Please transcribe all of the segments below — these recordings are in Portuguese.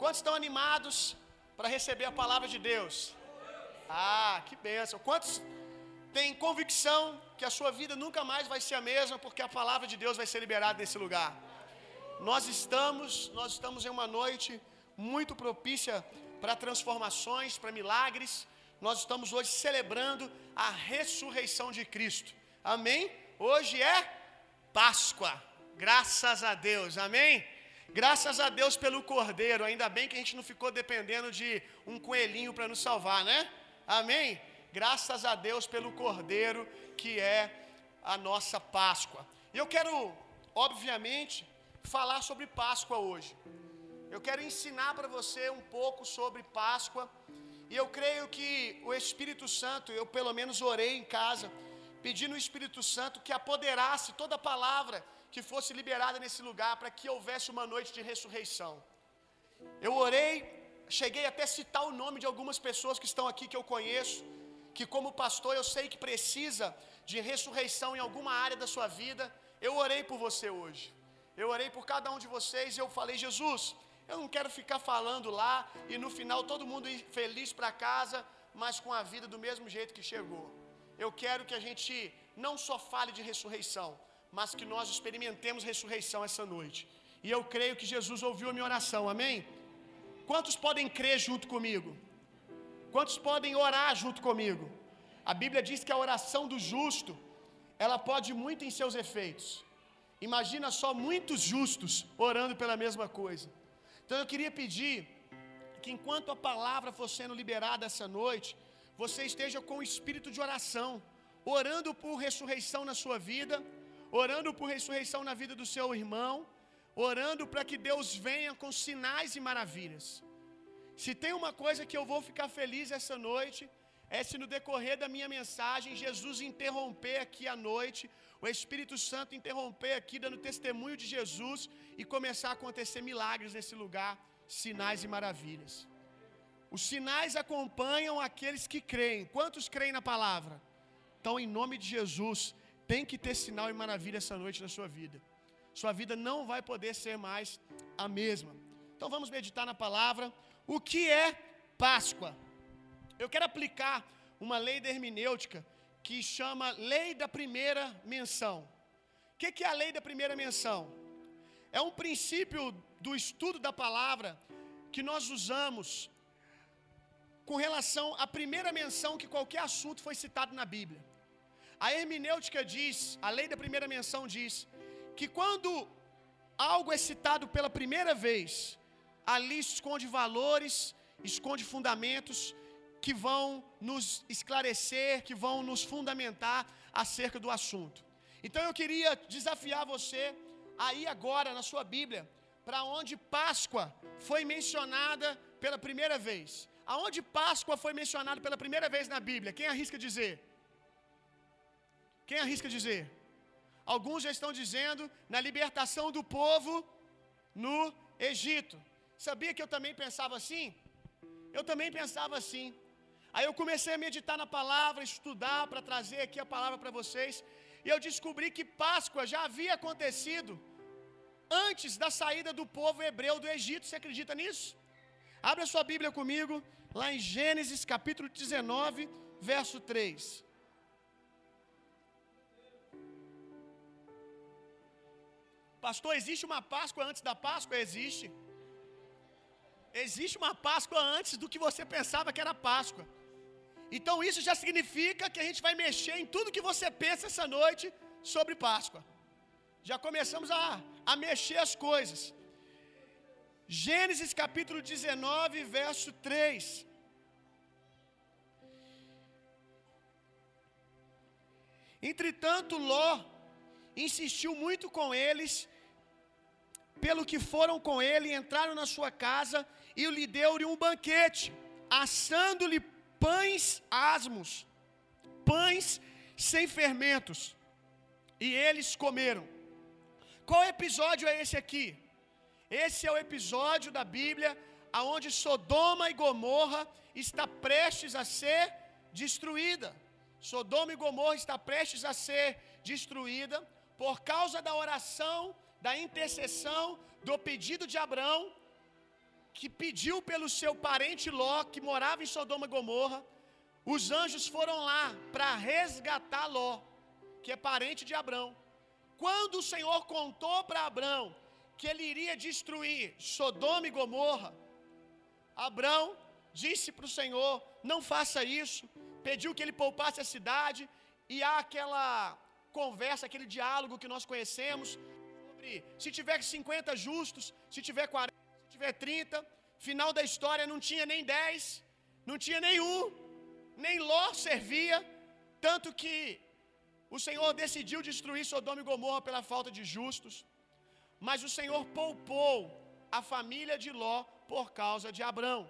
Quantos estão animados para receber a palavra de Deus? Ah, que bênção. Quantos têm convicção que a sua vida nunca mais vai ser a mesma porque a palavra de Deus vai ser liberada nesse lugar? Nós estamos, nós estamos em uma noite muito propícia para transformações, para milagres. Nós estamos hoje celebrando a ressurreição de Cristo. Amém? Hoje é Páscoa. Graças a Deus. Amém? Graças a Deus pelo Cordeiro. Ainda bem que a gente não ficou dependendo de um coelhinho para nos salvar, né? Amém? Graças a Deus pelo Cordeiro que é a nossa Páscoa. E eu quero, obviamente, falar sobre Páscoa hoje. Eu quero ensinar para você um pouco sobre Páscoa. E eu creio que o Espírito Santo, eu pelo menos orei em casa, pedindo o Espírito Santo que apoderasse toda a palavra que fosse liberada nesse lugar para que houvesse uma noite de ressurreição. Eu orei, cheguei até a citar o nome de algumas pessoas que estão aqui que eu conheço, que como pastor eu sei que precisa de ressurreição em alguma área da sua vida. Eu orei por você hoje. Eu orei por cada um de vocês e eu falei: Jesus, eu não quero ficar falando lá e no final todo mundo ir feliz para casa, mas com a vida do mesmo jeito que chegou. Eu quero que a gente não só fale de ressurreição, mas que nós experimentemos ressurreição essa noite. E eu creio que Jesus ouviu a minha oração, amém? Quantos podem crer junto comigo? Quantos podem orar junto comigo? A Bíblia diz que a oração do justo, ela pode muito em seus efeitos. Imagina só muitos justos orando pela mesma coisa. Então eu queria pedir que enquanto a palavra for sendo liberada essa noite, você esteja com o espírito de oração, orando por ressurreição na sua vida, orando por ressurreição na vida do seu irmão, orando para que Deus venha com sinais e maravilhas. Se tem uma coisa que eu vou ficar feliz essa noite, é se no decorrer da minha mensagem Jesus interromper aqui à noite, o Espírito Santo interromper aqui dando testemunho de Jesus e começar a acontecer milagres nesse lugar, sinais e maravilhas. Os sinais acompanham aqueles que creem. Quantos creem na palavra? Então, em nome de Jesus, tem que ter sinal e maravilha essa noite na sua vida. Sua vida não vai poder ser mais a mesma. Então, vamos meditar na palavra. O que é Páscoa? Eu quero aplicar uma lei da hermenêutica que chama lei da primeira menção. O que é a lei da primeira menção? É um princípio do estudo da palavra que nós usamos com relação à primeira menção que qualquer assunto foi citado na Bíblia. A hermenêutica diz, a lei da primeira menção diz, que quando algo é citado pela primeira vez, ali esconde valores, esconde fundamentos que vão nos esclarecer, que vão nos fundamentar acerca do assunto. Então eu queria desafiar você aí agora na sua Bíblia, para onde Páscoa foi mencionada pela primeira vez. Aonde Páscoa foi mencionado pela primeira vez na Bíblia? Quem arrisca dizer? Quem arrisca dizer? Alguns já estão dizendo na libertação do povo no Egito. Sabia que eu também pensava assim? Eu também pensava assim. Aí eu comecei a meditar na palavra, estudar para trazer aqui a palavra para vocês, e eu descobri que Páscoa já havia acontecido antes da saída do povo hebreu do Egito. Você acredita nisso? Abra sua Bíblia comigo, lá em Gênesis capítulo 19, verso 3. Pastor, existe uma Páscoa antes da Páscoa? Existe. Existe uma Páscoa antes do que você pensava que era Páscoa. Então isso já significa que a gente vai mexer em tudo que você pensa essa noite sobre Páscoa. Já começamos a, a mexer as coisas. Gênesis capítulo 19, verso 3. Entretanto, Ló insistiu muito com eles, pelo que foram com ele, entraram na sua casa e lhe deu-lhe um banquete, assando-lhe pães asmos, pães sem fermentos, e eles comeram. Qual episódio é esse aqui? Esse é o episódio da Bíblia aonde Sodoma e Gomorra está prestes a ser destruída. Sodoma e Gomorra está prestes a ser destruída por causa da oração, da intercessão, do pedido de Abraão, que pediu pelo seu parente Ló, que morava em Sodoma e Gomorra, os anjos foram lá para resgatar Ló, que é parente de Abrão. Quando o Senhor contou para Abrão que ele iria destruir Sodoma e Gomorra, Abrão disse para o Senhor: Não faça isso. Pediu que ele poupasse a cidade, e há aquela conversa, aquele diálogo que nós conhecemos sobre se tiver 50 justos, se tiver 40, se tiver 30. Final da história não tinha nem 10, não tinha nenhum, nem Ló servia, tanto que o Senhor decidiu destruir Sodoma e Gomorra pela falta de justos, mas o Senhor poupou a família de Ló por causa de Abrão,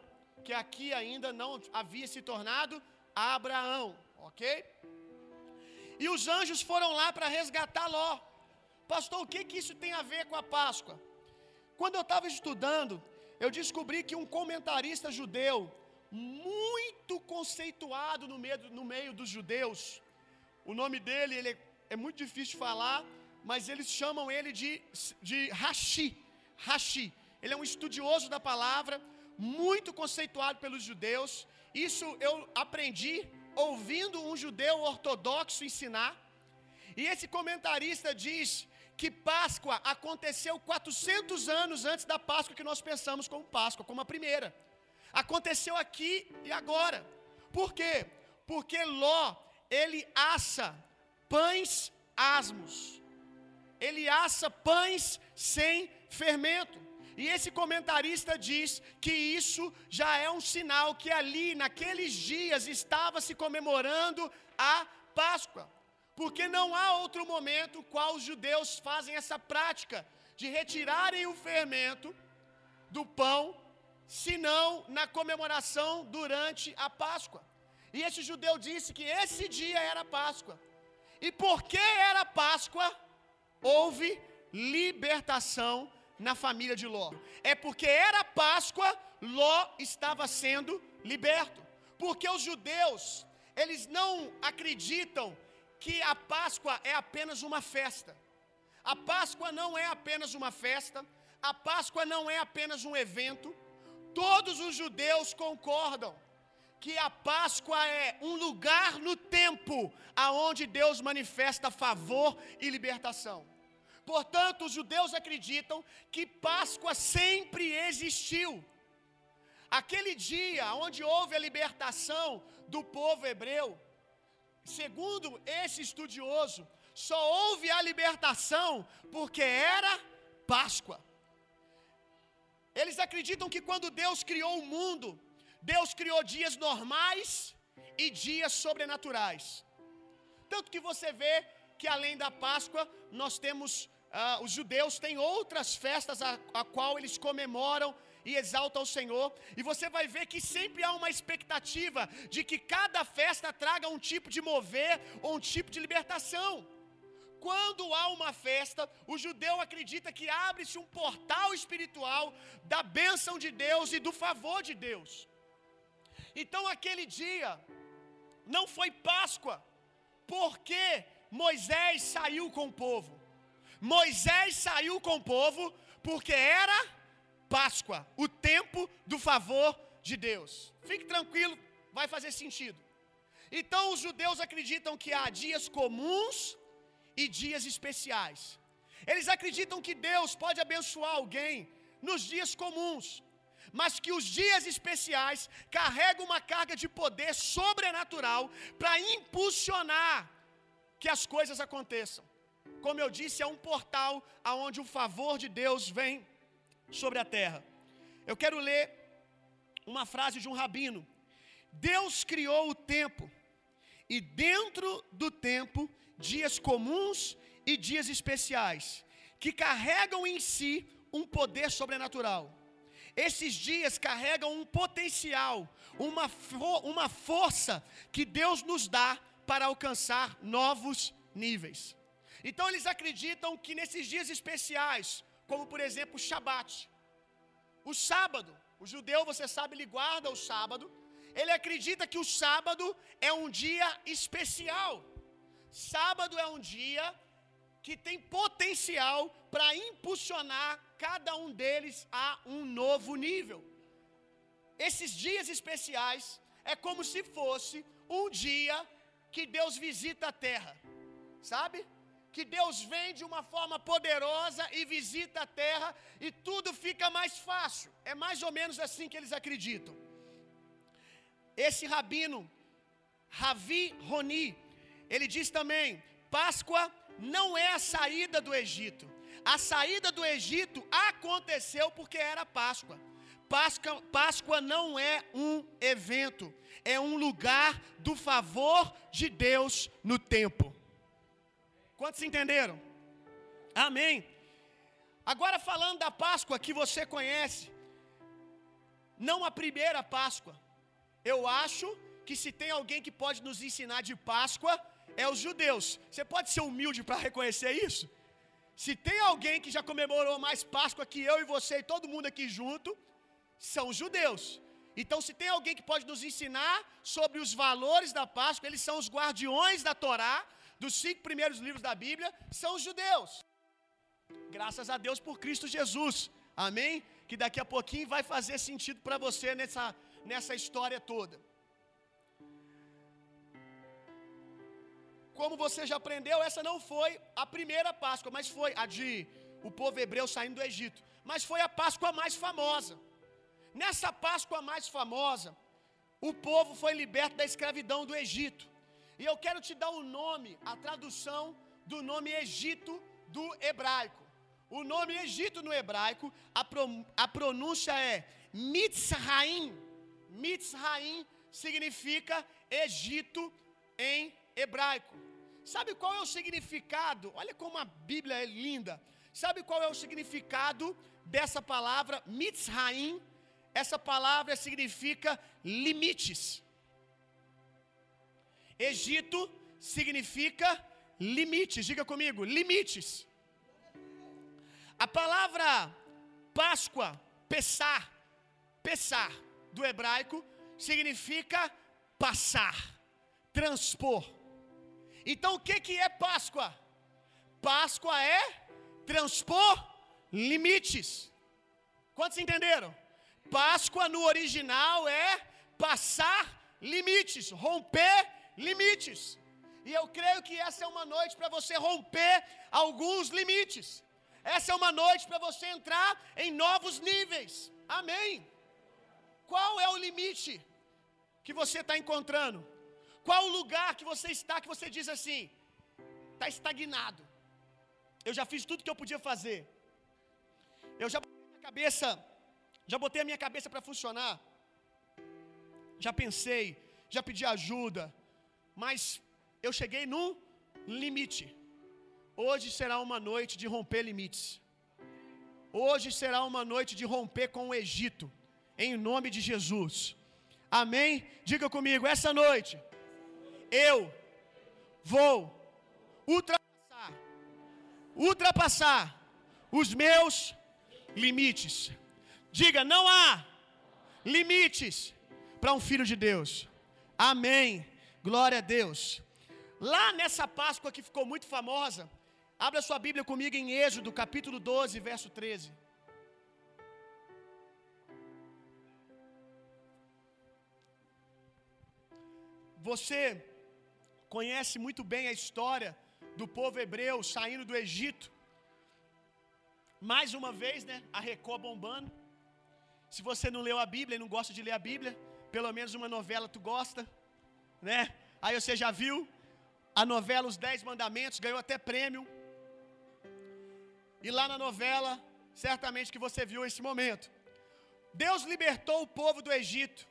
que aqui ainda não havia se tornado Abraão, ok? E os anjos foram lá para resgatar Ló. Pastor, o que, que isso tem a ver com a Páscoa? Quando eu estava estudando, eu descobri que um comentarista judeu, muito conceituado no meio, no meio dos judeus, o nome dele ele é, é muito difícil de falar, mas eles chamam ele de, de Rashi. Rashi. Ele é um estudioso da palavra, muito conceituado pelos judeus. Isso eu aprendi ouvindo um judeu ortodoxo ensinar. E esse comentarista diz que Páscoa aconteceu 400 anos antes da Páscoa que nós pensamos como Páscoa, como a primeira. Aconteceu aqui e agora. Por quê? Porque Ló, ele assa pães asmos. Ele assa pães sem fermento. E esse comentarista diz que isso já é um sinal que ali, naqueles dias, estava se comemorando a Páscoa. Porque não há outro momento qual os judeus fazem essa prática de retirarem o fermento do pão, senão na comemoração durante a Páscoa. E esse judeu disse que esse dia era Páscoa. E porque era Páscoa, houve libertação na família de Ló. É porque era Páscoa, Ló estava sendo liberto. Porque os judeus, eles não acreditam que a Páscoa é apenas uma festa. A Páscoa não é apenas uma festa, a Páscoa não é apenas um evento. Todos os judeus concordam que a Páscoa é um lugar no tempo aonde Deus manifesta favor e libertação. Portanto, os judeus acreditam que Páscoa sempre existiu. Aquele dia onde houve a libertação do povo hebreu, segundo esse estudioso, só houve a libertação porque era Páscoa. Eles acreditam que quando Deus criou o mundo, Deus criou dias normais e dias sobrenaturais. Tanto que você vê que além da Páscoa, nós temos ah, os judeus têm outras festas a, a qual eles comemoram e exaltam o Senhor, e você vai ver que sempre há uma expectativa de que cada festa traga um tipo de mover ou um tipo de libertação. Quando há uma festa, o judeu acredita que abre-se um portal espiritual da bênção de Deus e do favor de Deus. Então aquele dia não foi Páscoa, porque Moisés saiu com o povo. Moisés saiu com o povo porque era Páscoa, o tempo do favor de Deus. Fique tranquilo, vai fazer sentido. Então os judeus acreditam que há dias comuns e dias especiais. Eles acreditam que Deus pode abençoar alguém nos dias comuns, mas que os dias especiais carregam uma carga de poder sobrenatural para impulsionar que as coisas aconteçam. Como eu disse, é um portal aonde o favor de Deus vem sobre a terra. Eu quero ler uma frase de um rabino. Deus criou o tempo, e dentro do tempo, dias comuns e dias especiais, que carregam em si um poder sobrenatural. Esses dias carregam um potencial, uma, uma força que Deus nos dá para alcançar novos níveis. Então eles acreditam que nesses dias especiais, como por exemplo o Shabat, o sábado, o judeu, você sabe, ele guarda o sábado, ele acredita que o sábado é um dia especial. Sábado é um dia que tem potencial para impulsionar cada um deles a um novo nível, esses dias especiais é como se fosse um dia que Deus visita a terra, sabe? Que Deus vem de uma forma poderosa e visita a terra e tudo fica mais fácil. É mais ou menos assim que eles acreditam. Esse rabino, Ravi Roni, ele diz também: Páscoa não é a saída do Egito. A saída do Egito aconteceu porque era Páscoa. Páscoa, Páscoa não é um evento, é um lugar do favor de Deus no tempo. Quantos entenderam? Amém. Agora falando da Páscoa que você conhece, não a primeira Páscoa. Eu acho que se tem alguém que pode nos ensinar de Páscoa, é os judeus. Você pode ser humilde para reconhecer isso? Se tem alguém que já comemorou mais Páscoa que eu e você e todo mundo aqui junto, são os judeus. Então, se tem alguém que pode nos ensinar sobre os valores da Páscoa, eles são os guardiões da Torá, dos cinco primeiros livros da Bíblia, são os judeus. Graças a Deus por Cristo Jesus. Amém? Que daqui a pouquinho vai fazer sentido para você nessa, nessa história toda. Como você já aprendeu, essa não foi a primeira Páscoa, mas foi a de o povo hebreu saindo do Egito. Mas foi a Páscoa mais famosa. Nessa Páscoa mais famosa, o povo foi liberto da escravidão do Egito. E eu quero te dar o um nome, a tradução do nome Egito do hebraico. O nome Egito no hebraico, a, pro, a pronúncia é Mitzraim. Mitzraim significa Egito em hebraico. Sabe qual é o significado? Olha como a Bíblia é linda. Sabe qual é o significado dessa palavra Mitzraim? Essa palavra significa limites. Egito significa limites. Diga comigo, limites. A palavra Páscoa, Pessar, Pessar, do hebraico, significa passar, transpor. Então o que, que é Páscoa? Páscoa é transpor limites. Quantos entenderam? Páscoa no original é passar limites, romper limites. E eu creio que essa é uma noite para você romper alguns limites. Essa é uma noite para você entrar em novos níveis. Amém. Qual é o limite que você está encontrando? Qual o lugar que você está que você diz assim, está estagnado? Eu já fiz tudo que eu podia fazer. Eu já botei a minha cabeça, já botei a minha cabeça para funcionar. Já pensei, já pedi ajuda, mas eu cheguei num limite. Hoje será uma noite de romper limites. Hoje será uma noite de romper com o Egito, em nome de Jesus. Amém? Diga comigo, essa noite eu vou ultrapassar, ultrapassar os meus limites. Diga, não há limites para um filho de Deus. Amém. Glória a Deus. Lá nessa Páscoa que ficou muito famosa, abra sua Bíblia comigo em Êxodo, capítulo 12, verso 13. Você conhece muito bem a história do povo hebreu saindo do Egito. Mais uma vez, né? A Record bombando. Se você não leu a Bíblia e não gosta de ler a Bíblia, pelo menos uma novela tu gosta, né? Aí você já viu a novela Os Dez Mandamentos, ganhou até prêmio. E lá na novela, certamente que você viu esse momento. Deus libertou o povo do Egito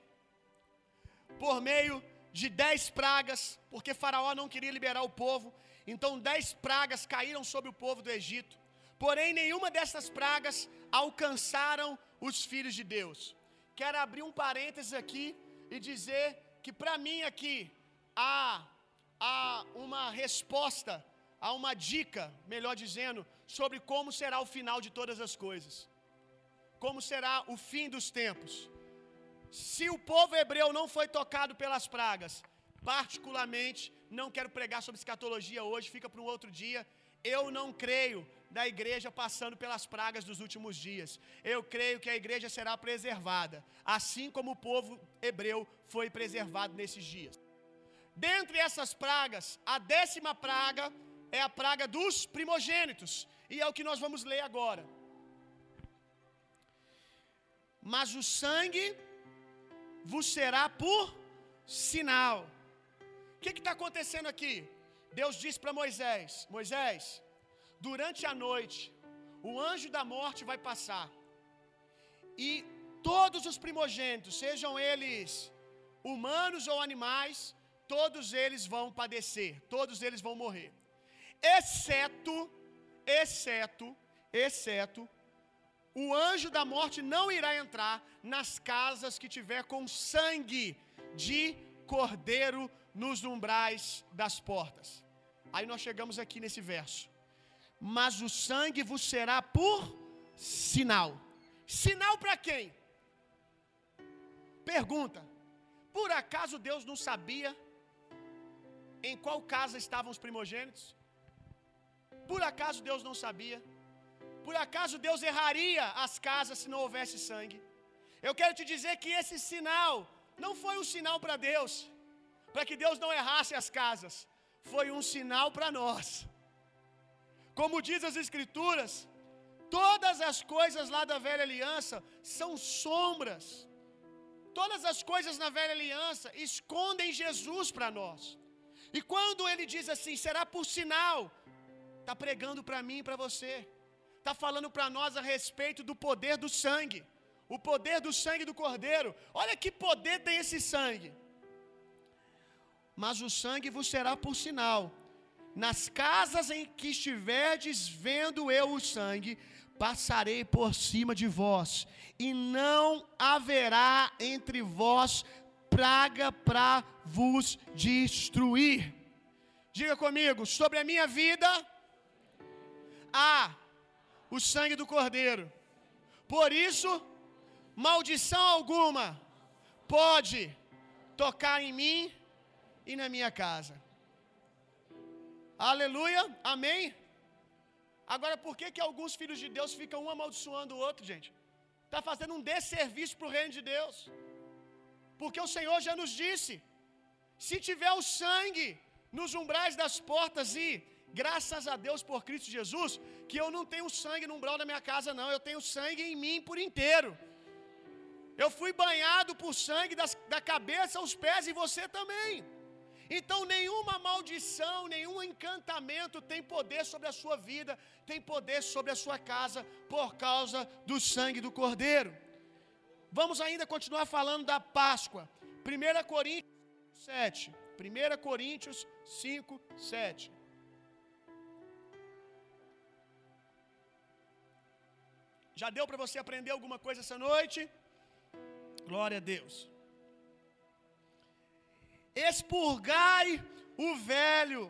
por meio de dez pragas, porque Faraó não queria liberar o povo, então dez pragas caíram sobre o povo do Egito. Porém, nenhuma dessas pragas alcançaram os filhos de Deus. Quero abrir um parênteses aqui e dizer que para mim aqui há, há uma resposta, há uma dica, melhor dizendo, sobre como será o final de todas as coisas. Como será o fim dos tempos. Se o povo hebreu não foi tocado pelas pragas, particularmente, não quero pregar sobre escatologia hoje, fica para um outro dia. Eu não creio da igreja passando pelas pragas dos últimos dias. Eu creio que a igreja será preservada, assim como o povo hebreu foi preservado nesses dias. Dentre essas pragas, a décima praga é a praga dos primogênitos, e é o que nós vamos ler agora. Mas o sangue vos será por sinal. O que está acontecendo aqui? Deus disse para Moisés: Moisés, durante a noite, o anjo da morte vai passar, e todos os primogênitos, sejam eles humanos ou animais, todos eles vão padecer, todos eles vão morrer, exceto, exceto, exceto, o anjo da morte não irá entrar nas casas que tiver com sangue de cordeiro nos umbrais das portas. Aí nós chegamos aqui nesse verso. Mas o sangue vos será por sinal. Sinal para quem? Pergunta: Por acaso Deus não sabia em qual casa estavam os primogênitos? Por acaso Deus não sabia? Por acaso Deus erraria as casas se não houvesse sangue? Eu quero te dizer que esse sinal não foi um sinal para Deus, para que Deus não errasse as casas, foi um sinal para nós. Como diz as Escrituras, todas as coisas lá da velha aliança são sombras. Todas as coisas na velha aliança escondem Jesus para nós. E quando ele diz assim, será por sinal, está pregando para mim e para você, está falando para nós a respeito do poder do sangue, o poder do sangue do cordeiro. Olha que poder tem esse sangue. Mas o sangue vos será por sinal. Nas casas em que estiverdes vendo eu o sangue, passarei por cima de vós, e não haverá entre vós praga para vos destruir. Diga comigo, sobre a minha vida, há o sangue do Cordeiro. Por isso, maldição alguma pode tocar em mim e na minha casa. Aleluia, amém. Agora, por que, que alguns filhos de Deus ficam um amaldiçoando o outro, gente? Está fazendo um desserviço para o reino de Deus. Porque o Senhor já nos disse: se tiver o sangue nos umbrais das portas e graças a Deus por Cristo Jesus, que eu não tenho sangue no umbral da minha casa, não, eu tenho sangue em mim por inteiro. Eu fui banhado por sangue das, da cabeça aos pés e você também. Então, nenhuma maldição, nenhum encantamento tem poder sobre a sua vida, tem poder sobre a sua casa, por causa do sangue do Cordeiro. Vamos ainda continuar falando da Páscoa. 1 Coríntios 7. 1 Coríntios 5, 7. Já deu para você aprender alguma coisa essa noite? Glória a Deus. Expurgai o velho,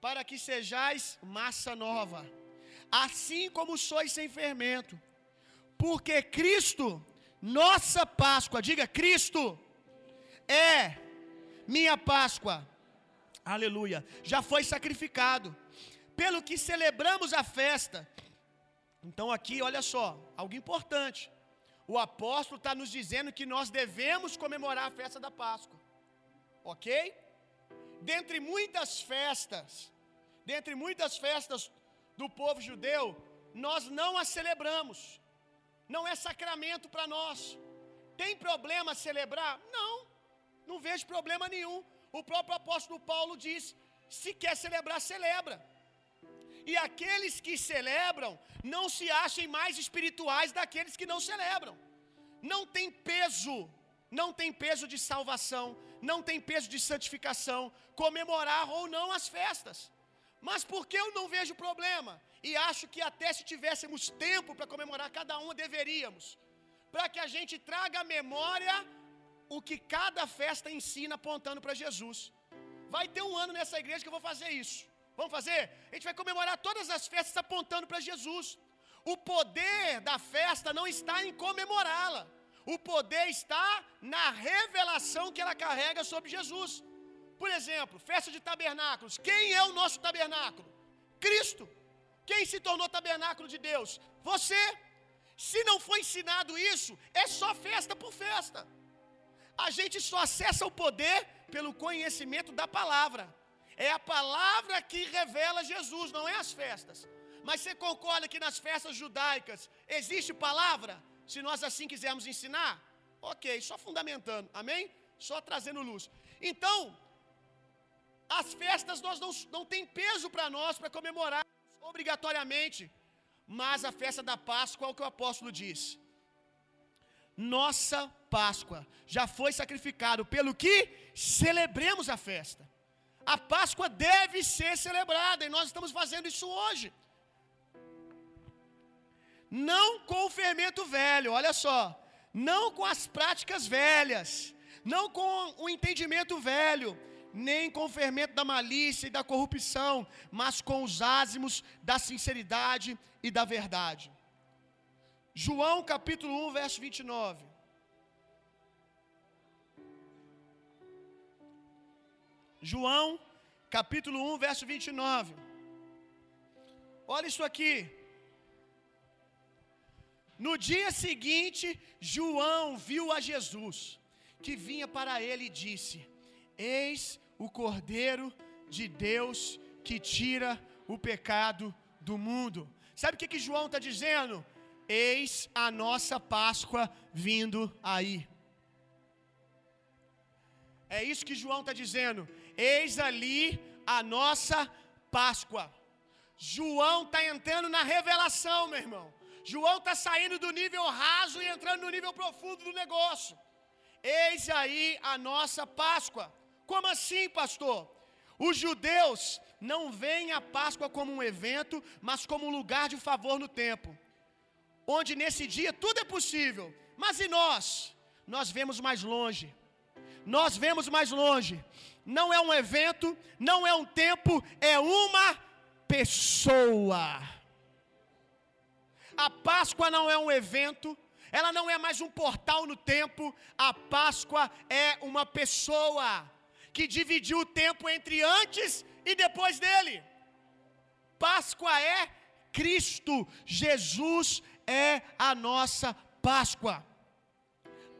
para que sejais massa nova, assim como sois sem fermento. Porque Cristo, nossa Páscoa, diga Cristo, é minha Páscoa, aleluia, já foi sacrificado, pelo que celebramos a festa. Então, aqui, olha só, algo importante. O apóstolo está nos dizendo que nós devemos comemorar a festa da Páscoa. Ok? Dentre muitas festas, dentre muitas festas do povo judeu, nós não as celebramos. Não é sacramento para nós. Tem problema celebrar? Não, não vejo problema nenhum. O próprio apóstolo Paulo diz: se quer celebrar, celebra. E aqueles que celebram não se achem mais espirituais daqueles que não celebram. Não tem peso, não tem peso de salvação, não tem peso de santificação, comemorar ou não as festas. Mas por que eu não vejo problema? E acho que até se tivéssemos tempo para comemorar cada uma, deveríamos. Para que a gente traga à memória o que cada festa ensina apontando para Jesus. Vai ter um ano nessa igreja que eu vou fazer isso. Vamos fazer? A gente vai comemorar todas as festas apontando para Jesus. O poder da festa não está em comemorá-la. O poder está na revelação que ela carrega sobre Jesus. Por exemplo, festa de tabernáculos. Quem é o nosso tabernáculo? Cristo. Quem se tornou tabernáculo de Deus? Você. Se não foi ensinado isso, é só festa por festa. A gente só acessa o poder pelo conhecimento da palavra. É a palavra que revela Jesus, não é as festas. Mas você concorda que nas festas judaicas existe palavra? Se nós assim quisermos ensinar? Ok, só fundamentando, amém? Só trazendo luz. Então, as festas nós não, não tem peso para nós para comemorar obrigatoriamente. Mas a festa da Páscoa é o que o apóstolo diz. Nossa Páscoa já foi sacrificado, pelo que celebremos a festa. A Páscoa deve ser celebrada e nós estamos fazendo isso hoje. Não com o fermento velho, olha só, não com as práticas velhas, não com o entendimento velho, nem com o fermento da malícia e da corrupção, mas com os ázimos da sinceridade e da verdade. João capítulo 1, verso 29. João, capítulo 1, verso 29. Olha isso aqui. No dia seguinte, João viu a Jesus, que vinha para ele e disse: Eis o Cordeiro de Deus que tira o pecado do mundo. Sabe o que, que João está dizendo? Eis a nossa Páscoa vindo aí. É isso que João está dizendo. Eis ali a nossa Páscoa. João está entrando na revelação, meu irmão. João está saindo do nível raso e entrando no nível profundo do negócio. Eis aí a nossa Páscoa. Como assim, pastor? Os judeus não veem a Páscoa como um evento, mas como um lugar de favor no tempo, onde nesse dia tudo é possível. Mas e nós? Nós vemos mais longe. Nós vemos mais longe. Não é um evento, não é um tempo, é uma pessoa. A Páscoa não é um evento, ela não é mais um portal no tempo, a Páscoa é uma pessoa que dividiu o tempo entre antes e depois dele. Páscoa é Cristo, Jesus é a nossa Páscoa.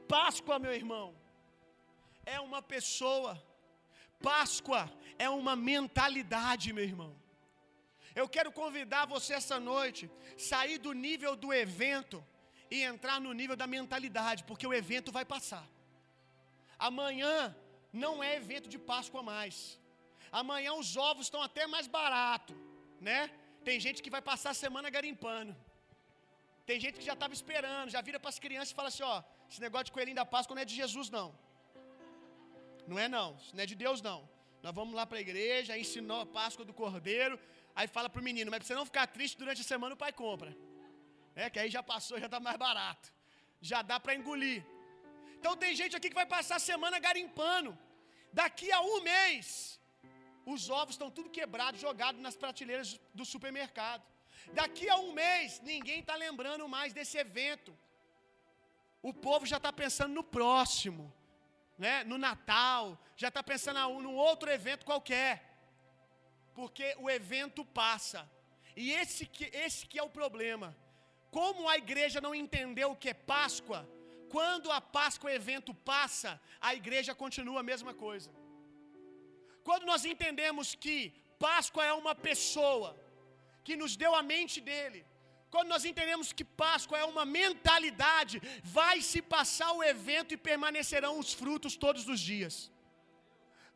Páscoa, meu irmão, é uma pessoa. Páscoa é uma mentalidade, meu irmão. Eu quero convidar você essa noite sair do nível do evento e entrar no nível da mentalidade, porque o evento vai passar. Amanhã não é evento de Páscoa mais. Amanhã os ovos estão até mais barato, né? Tem gente que vai passar a semana garimpando. Tem gente que já estava esperando, já vira para as crianças e fala assim: ó, esse negócio de coelhinho da Páscoa não é de Jesus, não. Não é não, isso não é de Deus, não. Nós vamos lá para a igreja, ensinou a Páscoa do Cordeiro, aí fala para o menino, mas para você não ficar triste durante a semana, o pai compra. É, que aí já passou, já está mais barato. Já dá para engolir. Então tem gente aqui que vai passar a semana garimpando. Daqui a um mês, os ovos estão tudo quebrados, jogados nas prateleiras do supermercado. Daqui a um mês, ninguém está lembrando mais desse evento. O povo já está pensando no próximo, né? no Natal, já está pensando num outro evento qualquer. Porque o evento passa. E esse que, esse que é o problema. Como a igreja não entendeu o que é Páscoa, quando a Páscoa evento passa, a igreja continua a mesma coisa. Quando nós entendemos que Páscoa é uma pessoa que nos deu a mente dele, quando nós entendemos que Páscoa é uma mentalidade, vai se passar o evento e permanecerão os frutos todos os dias.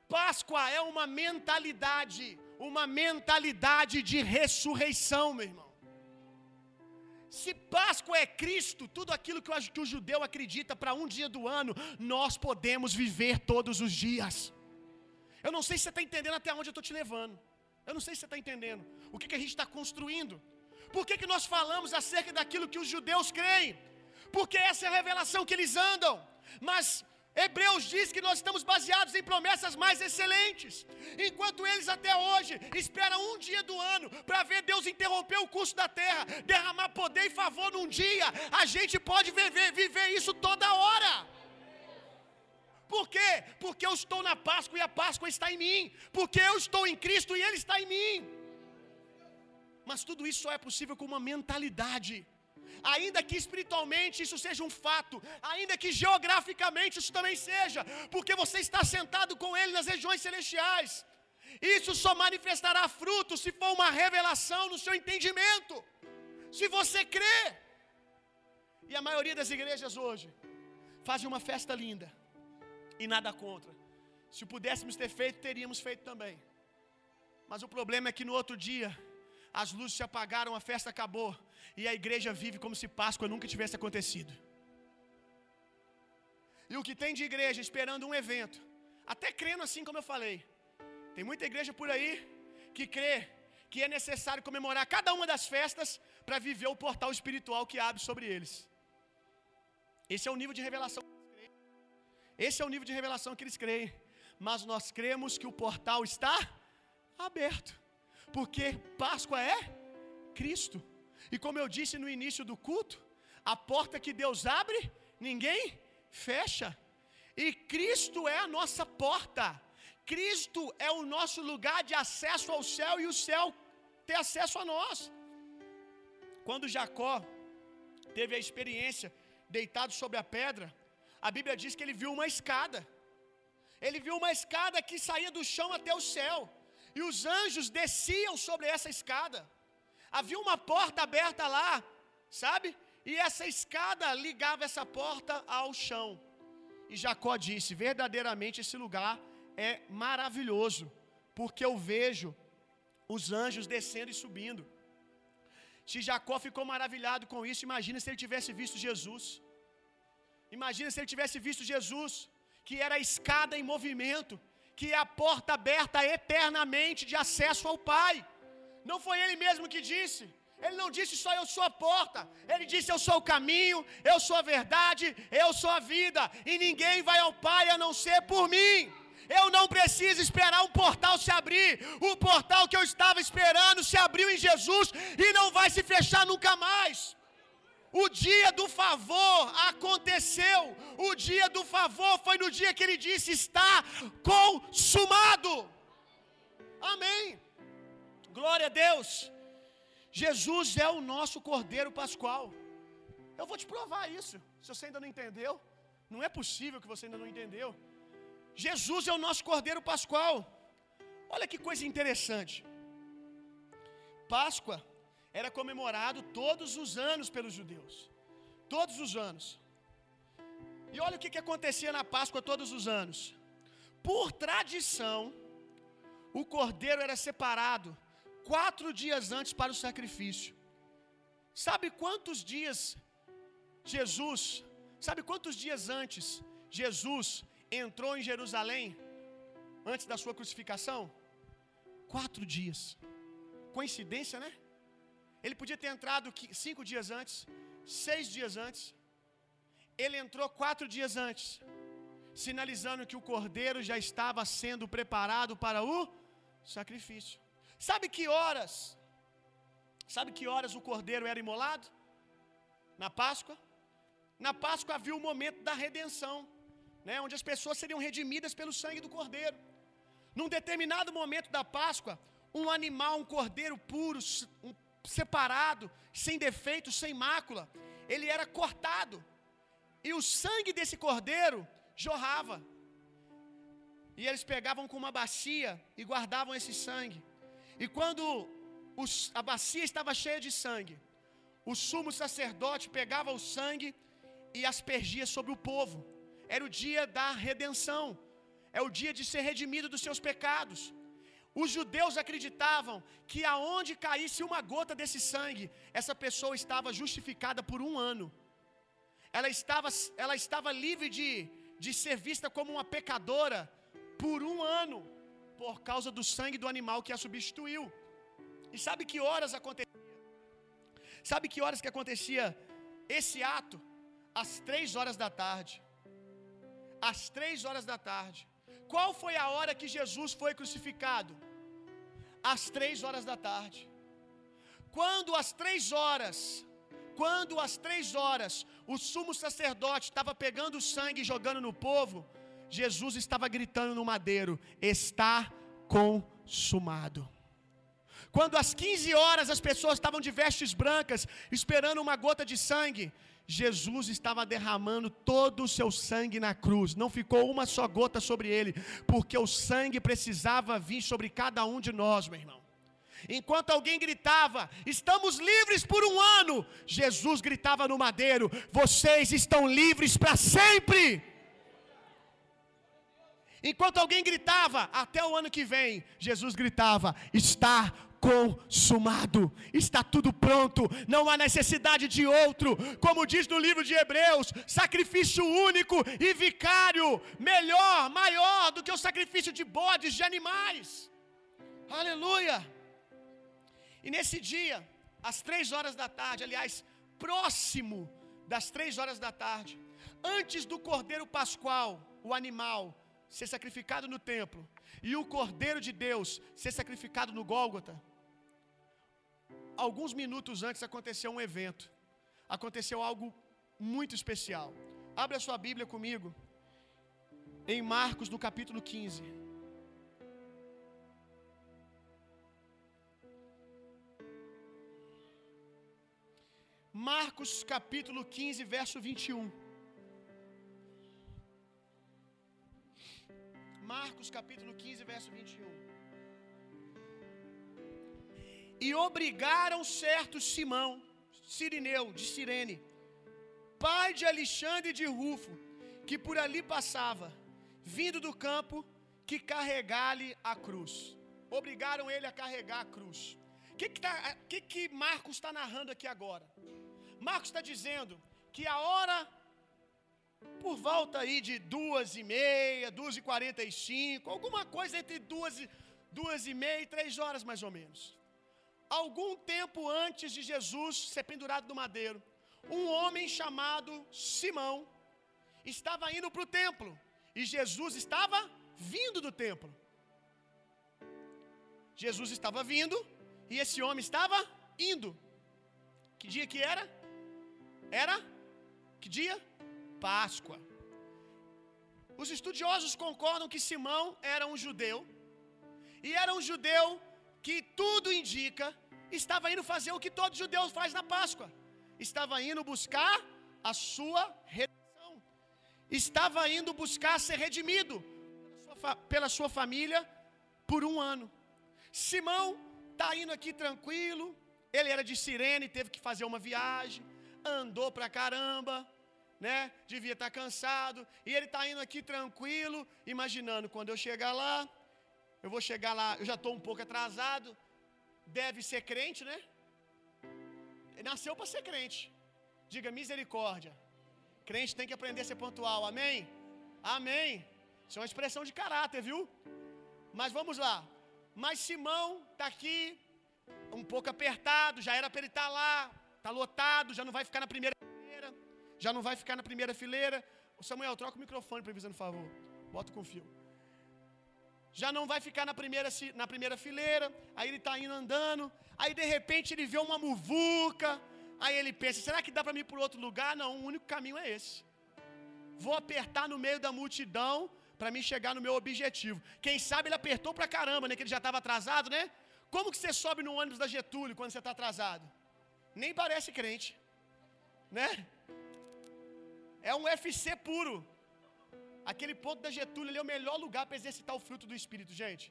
Páscoa é uma mentalidade, uma mentalidade de ressurreição, meu irmão. Se Páscoa é Cristo, tudo aquilo que, que o judeu acredita para um dia do ano, nós podemos viver todos os dias. Eu não sei se você está entendendo até onde eu estou te levando. Eu não sei se você está entendendo. O que, que a gente está construindo. Por que, que nós falamos acerca daquilo que os judeus creem? Porque essa é a revelação que eles andam. Mas Hebreus diz que nós estamos baseados em promessas mais excelentes. Enquanto eles até hoje esperam um dia do ano para ver Deus interromper o curso da terra, derramar poder e favor num dia, a gente pode viver, viver isso toda hora. Por quê? Porque eu estou na Páscoa e a Páscoa está em mim. Porque eu estou em Cristo e Ele está em mim. Mas tudo isso só é possível com uma mentalidade. Ainda que espiritualmente isso seja um fato, ainda que geograficamente isso também seja, porque você está sentado com Ele nas regiões celestiais. Isso só manifestará fruto se for uma revelação no seu entendimento, se você crê. E a maioria das igrejas hoje fazem uma festa linda, e nada contra. Se pudéssemos ter feito, teríamos feito também. Mas o problema é que no outro dia, as luzes se apagaram, a festa acabou, e a igreja vive como se Páscoa nunca tivesse acontecido. E o que tem de igreja esperando um evento, até crendo assim como eu falei, tem muita igreja por aí que crê que é necessário comemorar cada uma das festas para viver o portal espiritual que abre sobre eles. Esse é o nível de revelação. Esse é o nível de revelação que eles creem. Mas nós cremos que o portal está aberto. Porque Páscoa é Cristo. E como eu disse no início do culto, a porta que Deus abre, ninguém fecha. E Cristo é a nossa porta. Cristo é o nosso lugar de acesso ao céu e o céu ter acesso a nós. Quando Jacó teve a experiência deitado sobre a pedra, a Bíblia diz que ele viu uma escada. Ele viu uma escada que saía do chão até o céu, e os anjos desciam sobre essa escada. Havia uma porta aberta lá, sabe? E essa escada ligava essa porta ao chão. E Jacó disse: Verdadeiramente esse lugar é maravilhoso, porque eu vejo os anjos descendo e subindo. Se Jacó ficou maravilhado com isso, imagina se ele tivesse visto Jesus. Imagina se ele tivesse visto Jesus, que era a escada em movimento, que é a porta aberta eternamente de acesso ao Pai. Não foi ele mesmo que disse. Ele não disse só eu sou a porta. Ele disse eu sou o caminho, eu sou a verdade, eu sou a vida. E ninguém vai ao Pai a não ser por mim. Eu não preciso esperar um portal se abrir. O portal que eu estava esperando se abriu em Jesus e não vai se fechar nunca mais. O dia do favor aconteceu. O dia do favor foi no dia que ele disse: está consumado. Amém. Glória a Deus. Jesus é o nosso Cordeiro Pascual. Eu vou te provar isso. Se você ainda não entendeu, não é possível que você ainda não entendeu. Jesus é o nosso Cordeiro Pascual. Olha que coisa interessante. Páscoa era comemorado todos os anos pelos judeus. Todos os anos. E olha o que, que acontecia na Páscoa todos os anos. Por tradição, o cordeiro era separado quatro dias antes para o sacrifício. Sabe quantos dias Jesus, sabe quantos dias antes Jesus entrou em Jerusalém, antes da sua crucificação? Quatro dias. Coincidência, né? Ele podia ter entrado cinco dias antes, seis dias antes. Ele entrou quatro dias antes, sinalizando que o cordeiro já estava sendo preparado para o sacrifício. Sabe que horas? Sabe que horas o cordeiro era imolado? Na Páscoa? Na Páscoa havia o momento da redenção, né, onde as pessoas seriam redimidas pelo sangue do cordeiro. Num determinado momento da Páscoa, um animal, um cordeiro puro, um, separado, sem defeito, sem mácula, ele era cortado. E o sangue desse cordeiro jorrava. E eles pegavam com uma bacia e guardavam esse sangue. E quando os, a bacia estava cheia de sangue, o sumo sacerdote pegava o sangue e aspergia sobre o povo. Era o dia da redenção, é o dia de ser redimido dos seus pecados. Os judeus acreditavam que aonde caísse uma gota desse sangue, essa pessoa estava justificada por um ano. Ela estava, ela estava livre de, de ser vista como uma pecadora por um ano por causa do sangue do animal que a substituiu. E sabe que horas acontecia? Sabe que horas que acontecia esse ato? Às três horas da tarde. Às três horas da tarde. Qual foi a hora que Jesus foi crucificado? Às três horas da tarde. Quando às três horas, quando às três horas o sumo sacerdote estava pegando o sangue e jogando no povo, Jesus estava gritando no madeiro: Está consumado. Quando às 15 horas as pessoas estavam de vestes brancas, esperando uma gota de sangue, Jesus estava derramando todo o seu sangue na cruz, não ficou uma só gota sobre ele, porque o sangue precisava vir sobre cada um de nós, meu irmão. Enquanto alguém gritava, estamos livres por um ano, Jesus gritava no madeiro, vocês estão livres para sempre. Enquanto alguém gritava, até o ano que vem, Jesus gritava: está consumado, está tudo pronto, não há necessidade de outro. Como diz no livro de Hebreus, sacrifício único e vicário, melhor, maior do que o sacrifício de bodes, de animais. Aleluia! E nesse dia, às três horas da tarde, aliás, próximo das três horas da tarde, antes do cordeiro pascual, o animal, ser sacrificado no templo, e o cordeiro de Deus ser sacrificado no Gólgota, alguns minutos antes aconteceu um evento. Aconteceu algo muito especial. Abra a sua Bíblia comigo. Em Marcos, no capítulo 15. Marcos capítulo 15, verso 21. Marcos capítulo 15, verso 21. E obrigaram certo Simão, Sirineu, de Sirene, pai de Alexandre de Rufo, que por ali passava, vindo do campo, que carregar-lhe a cruz. Obrigaram ele a carregar a cruz. O que, que, tá, que, que Marcos está narrando aqui agora? Marcos está dizendo que a hora por volta aí de duas e meia, duas e quarenta e cinco, alguma coisa entre duas, duas e meia e três horas mais ou menos. Algum tempo antes de Jesus ser pendurado no madeiro, um homem chamado Simão estava indo para o templo e Jesus estava vindo do templo. Jesus estava vindo e esse homem estava indo. Que dia que era? Era? Que dia? Páscoa. Os estudiosos concordam que Simão era um judeu, e era um judeu que tudo indica estava indo fazer o que todo judeu faz na Páscoa, estava indo buscar a sua redenção, estava indo buscar ser redimido pela sua, família por um ano. Simão está indo aqui tranquilo, ele era de Sirene, teve que fazer uma viagem, andou pra caramba, né? Devia estar tá cansado. E ele está indo aqui tranquilo, imaginando quando eu chegar lá, eu vou chegar lá, eu já estou um pouco atrasado. Deve ser crente, né? Ele nasceu para ser crente. Diga misericórdia. Crente tem que aprender a ser pontual. Amém? Amém. Isso é uma expressão de caráter, viu? Mas vamos lá. Mas Simão está aqui, um pouco apertado, já era para ele estar tá lá, está lotado, já não vai ficar na primeira já não vai ficar na primeira fileira. Samuel, troca o microfone para mim, por favor. Bota com fio. Já não vai ficar na primeira, na primeira fileira. Aí ele está indo andando. Aí de repente ele vê uma muvuca. Aí ele pensa: será que dá para ir para outro lugar? Não, o único caminho é esse. Vou apertar no meio da multidão para mim chegar no meu objetivo. Quem sabe ele apertou para caramba, né? Que ele já estava atrasado, né? Como que você sobe no ônibus da Getúlio quando você está atrasado? Nem parece crente, né? É um UFC puro. Aquele ponto da Getúlio ali é o melhor lugar para exercitar o fruto do Espírito, gente.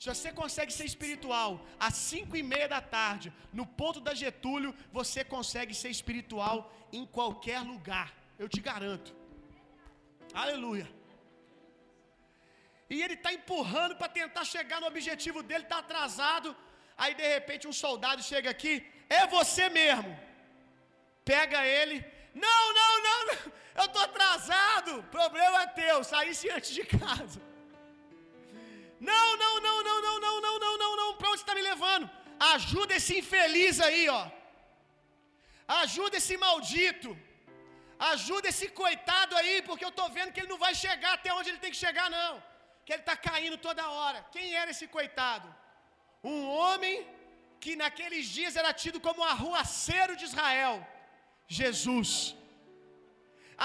Se você consegue ser espiritual às cinco e meia da tarde, no ponto da Getúlio, você consegue ser espiritual em qualquer lugar. Eu te garanto. Aleluia. E ele está empurrando para tentar chegar no objetivo dele, está atrasado. Aí de repente um soldado chega aqui, é você mesmo. Pega ele, não, não, não, não. eu estou atrasado. Problema é teu, saísse antes de casa. Não, não, não, não, não, não, não, não, não, não. Para onde está me levando? Ajuda esse infeliz aí, ó. Ajuda esse maldito. Ajuda esse coitado aí, porque eu estou vendo que ele não vai chegar até onde ele tem que chegar, não. Que ele está caindo toda hora. Quem era esse coitado? Um homem que naqueles dias era tido como o arruaceiro de Israel. Jesus.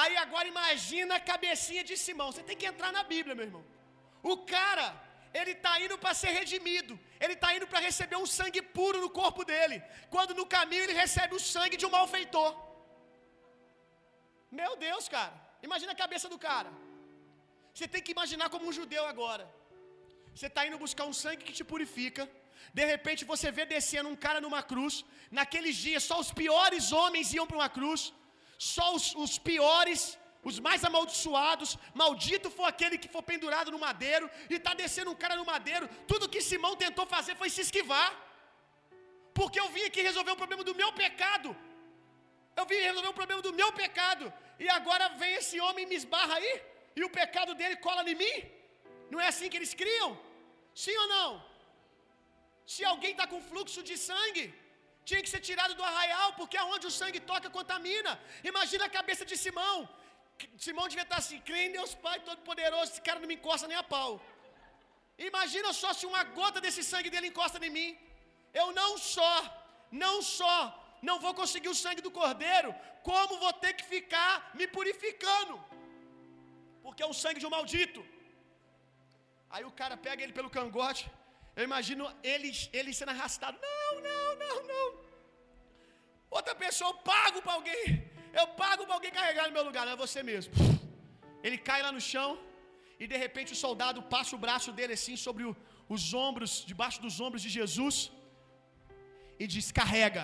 Aí agora imagina a cabecinha de Simão. Você tem que entrar na Bíblia, meu irmão. O cara ele está indo para ser redimido, ele está indo para receber um sangue puro no corpo dele, quando no caminho ele recebe o sangue de um malfeitor. Meu Deus, cara, imagina a cabeça do cara. Você tem que imaginar como um judeu agora. Você está indo buscar um sangue que te purifica. De repente você vê descendo um cara numa cruz. Naqueles dias só os piores homens iam para uma cruz. Só os, os piores os mais amaldiçoados, maldito for aquele que for pendurado no madeiro, e está descendo um cara no madeiro. Tudo que Simão tentou fazer foi se esquivar, porque eu vim aqui resolver o problema do meu pecado. Eu vim resolver o problema do meu pecado, e agora vem esse homem e me esbarra aí, e o pecado dele cola em mim. Não é assim que eles criam? Sim ou não? Se alguém está com fluxo de sangue, tinha que ser tirado do arraial, porque aonde o sangue toca contamina. Imagina a cabeça de Simão. Simão devia estar assim, crê em Deus Pai Todo-Poderoso, esse cara não me encosta nem a pau. Imagina só se uma gota desse sangue dele encosta em mim. Eu não só, não só, não vou conseguir o sangue do cordeiro, como vou ter que ficar me purificando. Porque é o sangue de um maldito. Aí o cara pega ele pelo cangote. Eu imagino ele, ele sendo arrastado. Não, não, não, não. Outra pessoa, eu pago para alguém. Eu pago para alguém carregar no meu lugar, não é você mesmo. Ele cai lá no chão e de repente o soldado passa o braço dele assim sobre o, os ombros, debaixo dos ombros de Jesus e diz: carrega.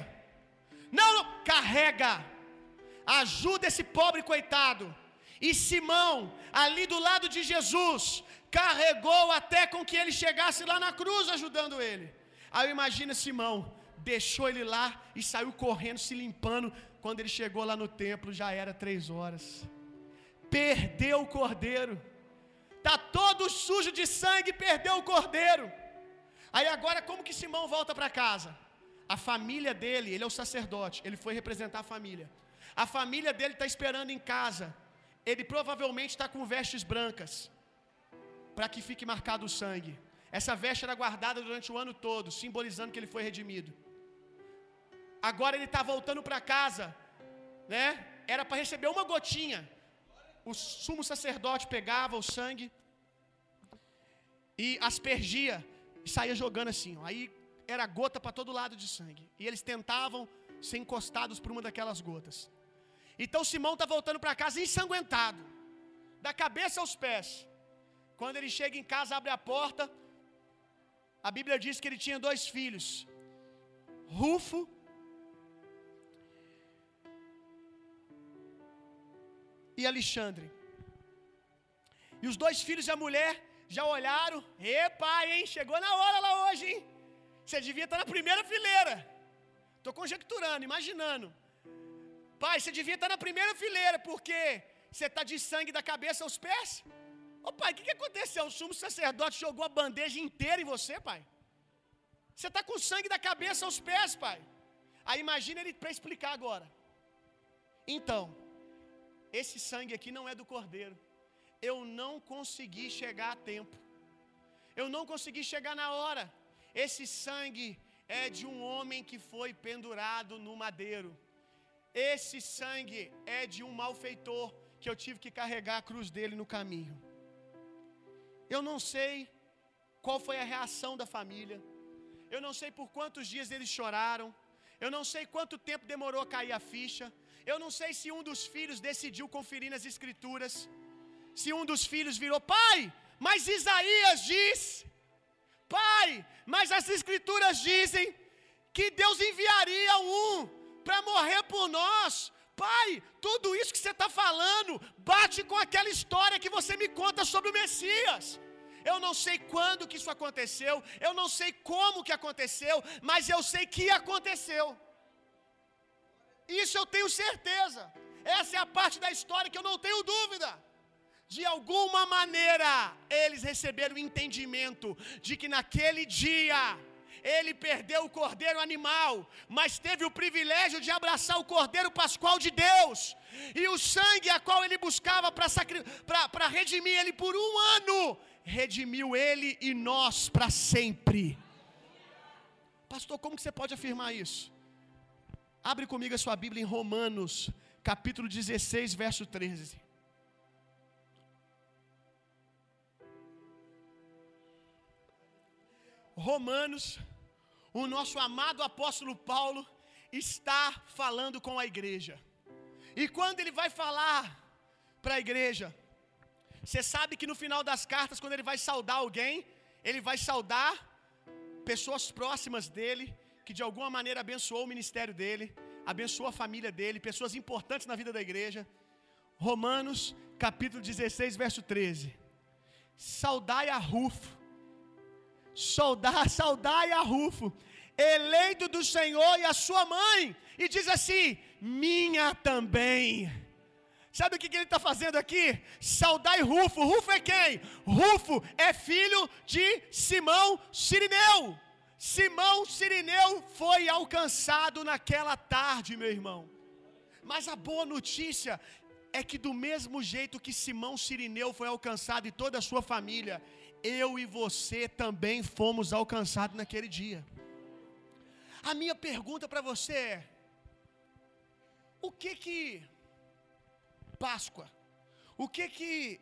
Não, não, carrega. Ajuda esse pobre coitado. E Simão, ali do lado de Jesus, carregou até com que ele chegasse lá na cruz ajudando ele. Aí imagina Simão, deixou ele lá e saiu correndo, se limpando, quando ele chegou lá no templo, já era três horas. Perdeu o cordeiro. Tá todo sujo de sangue, perdeu o cordeiro. Aí agora como que Simão volta para casa? A família dele, ele é o sacerdote, ele foi representar a família. A família dele está esperando em casa. Ele provavelmente está com vestes brancas, para que fique marcado o sangue. Essa veste era guardada durante o ano todo, simbolizando que ele foi redimido. Agora ele está voltando para casa, né? Era para receber uma gotinha. O sumo sacerdote pegava o sangue e aspergia e saía jogando assim. Ó. Aí era gota para todo lado de sangue. E eles tentavam ser encostados por uma daquelas gotas. Então Simão está voltando para casa ensanguentado, da cabeça aos pés. Quando ele chega em casa, abre a porta. A Bíblia diz que ele tinha dois filhos, Rufo e Alexandre. E os dois filhos e a mulher já olharam. E pai, hein? Chegou na hora lá hoje, hein? Você devia estar na primeira fileira. Estou conjecturando, imaginando. Pai, você devia estar na primeira fileira, porque você está de sangue da cabeça aos pés. Ô pai, o que, que aconteceu? O sumo sacerdote jogou a bandeja inteira em você, pai. Você está com sangue da cabeça aos pés, pai. Aí imagina ele para explicar agora. Então, esse sangue aqui não é do cordeiro. Eu não consegui chegar a tempo. Eu não consegui chegar na hora. Esse sangue é de um homem que foi pendurado no madeiro. Esse sangue é de um malfeitor que eu tive que carregar a cruz dele no caminho. Eu não sei qual foi a reação da família. Eu não sei por quantos dias eles choraram. Eu não sei quanto tempo demorou a cair a ficha. Eu não sei se um dos filhos decidiu conferir nas escrituras. Se um dos filhos virou, pai, mas Isaías diz, pai, mas as escrituras dizem que Deus enviaria um para morrer por nós. Pai, tudo isso que você está falando bate com aquela história que você me conta sobre o Messias. Eu não sei quando que isso aconteceu, eu não sei como que aconteceu, mas eu sei que aconteceu. Isso eu tenho certeza. Essa é a parte da história que eu não tenho dúvida. De alguma maneira, eles receberam o entendimento de que naquele dia ele perdeu o cordeiro animal, mas teve o privilégio de abraçar o cordeiro pascual de Deus, e o sangue a qual ele buscava para redimir ele por um ano, redimiu ele e nós para sempre. Pastor, como que você pode afirmar isso? Abre comigo a sua Bíblia em Romanos, capítulo 16, verso 13. Romanos, o nosso amado apóstolo Paulo está falando com a igreja. E quando ele vai falar para a igreja, você sabe que no final das cartas, quando ele vai saudar alguém, ele vai saudar pessoas próximas dele, que de alguma maneira abençoou o ministério dele, abençoou a família dele, pessoas importantes na vida da igreja. Romanos, capítulo 16, verso 13. Saudai a Rufo, saudar, saudai a Rufo, eleito do Senhor e a sua mãe, e diz assim: minha também. Sabe o que, que ele está fazendo aqui? Saudai Rufo. Rufo é quem? Rufo é filho de Simão Sirineu. Simão Sirineu foi alcançado naquela tarde, meu irmão. Mas a boa notícia é que, do mesmo jeito que Simão Sirineu foi alcançado e toda a sua família, eu e você também fomos alcançados naquele dia. A minha pergunta para você é: o que que Páscoa, o que que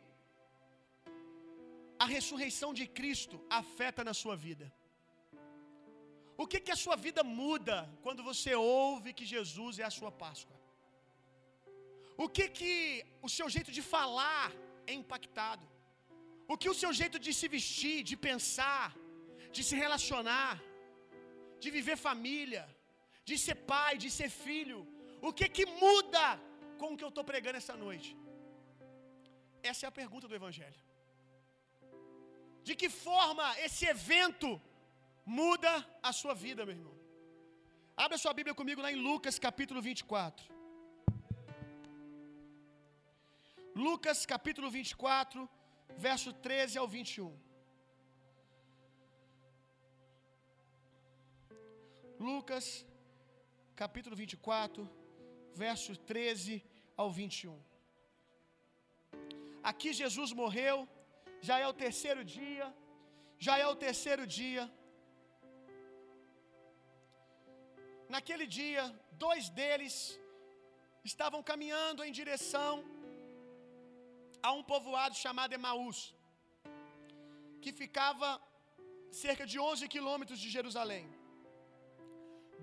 a ressurreição de Cristo afeta na sua vida? O que que a sua vida muda quando você ouve que Jesus é a sua Páscoa? O que que o seu jeito de falar é impactado? O que o seu jeito de se vestir, de pensar, de se relacionar, de viver família, de ser pai, de ser filho, o que que muda com o que eu estou pregando essa noite? Essa é a pergunta do Evangelho. De que forma esse evento muda a sua vida, meu irmão? Abra sua Bíblia comigo lá em Lucas capítulo 24. Lucas capítulo 24, verso 13 ao 21. Lucas capítulo 24, verso 13 ao 21. Aqui Jesus morreu, já é o terceiro dia, já é o terceiro dia. Naquele dia, dois deles estavam caminhando em direção a um povoado chamado Emaús, que ficava cerca de 11 quilômetros de Jerusalém.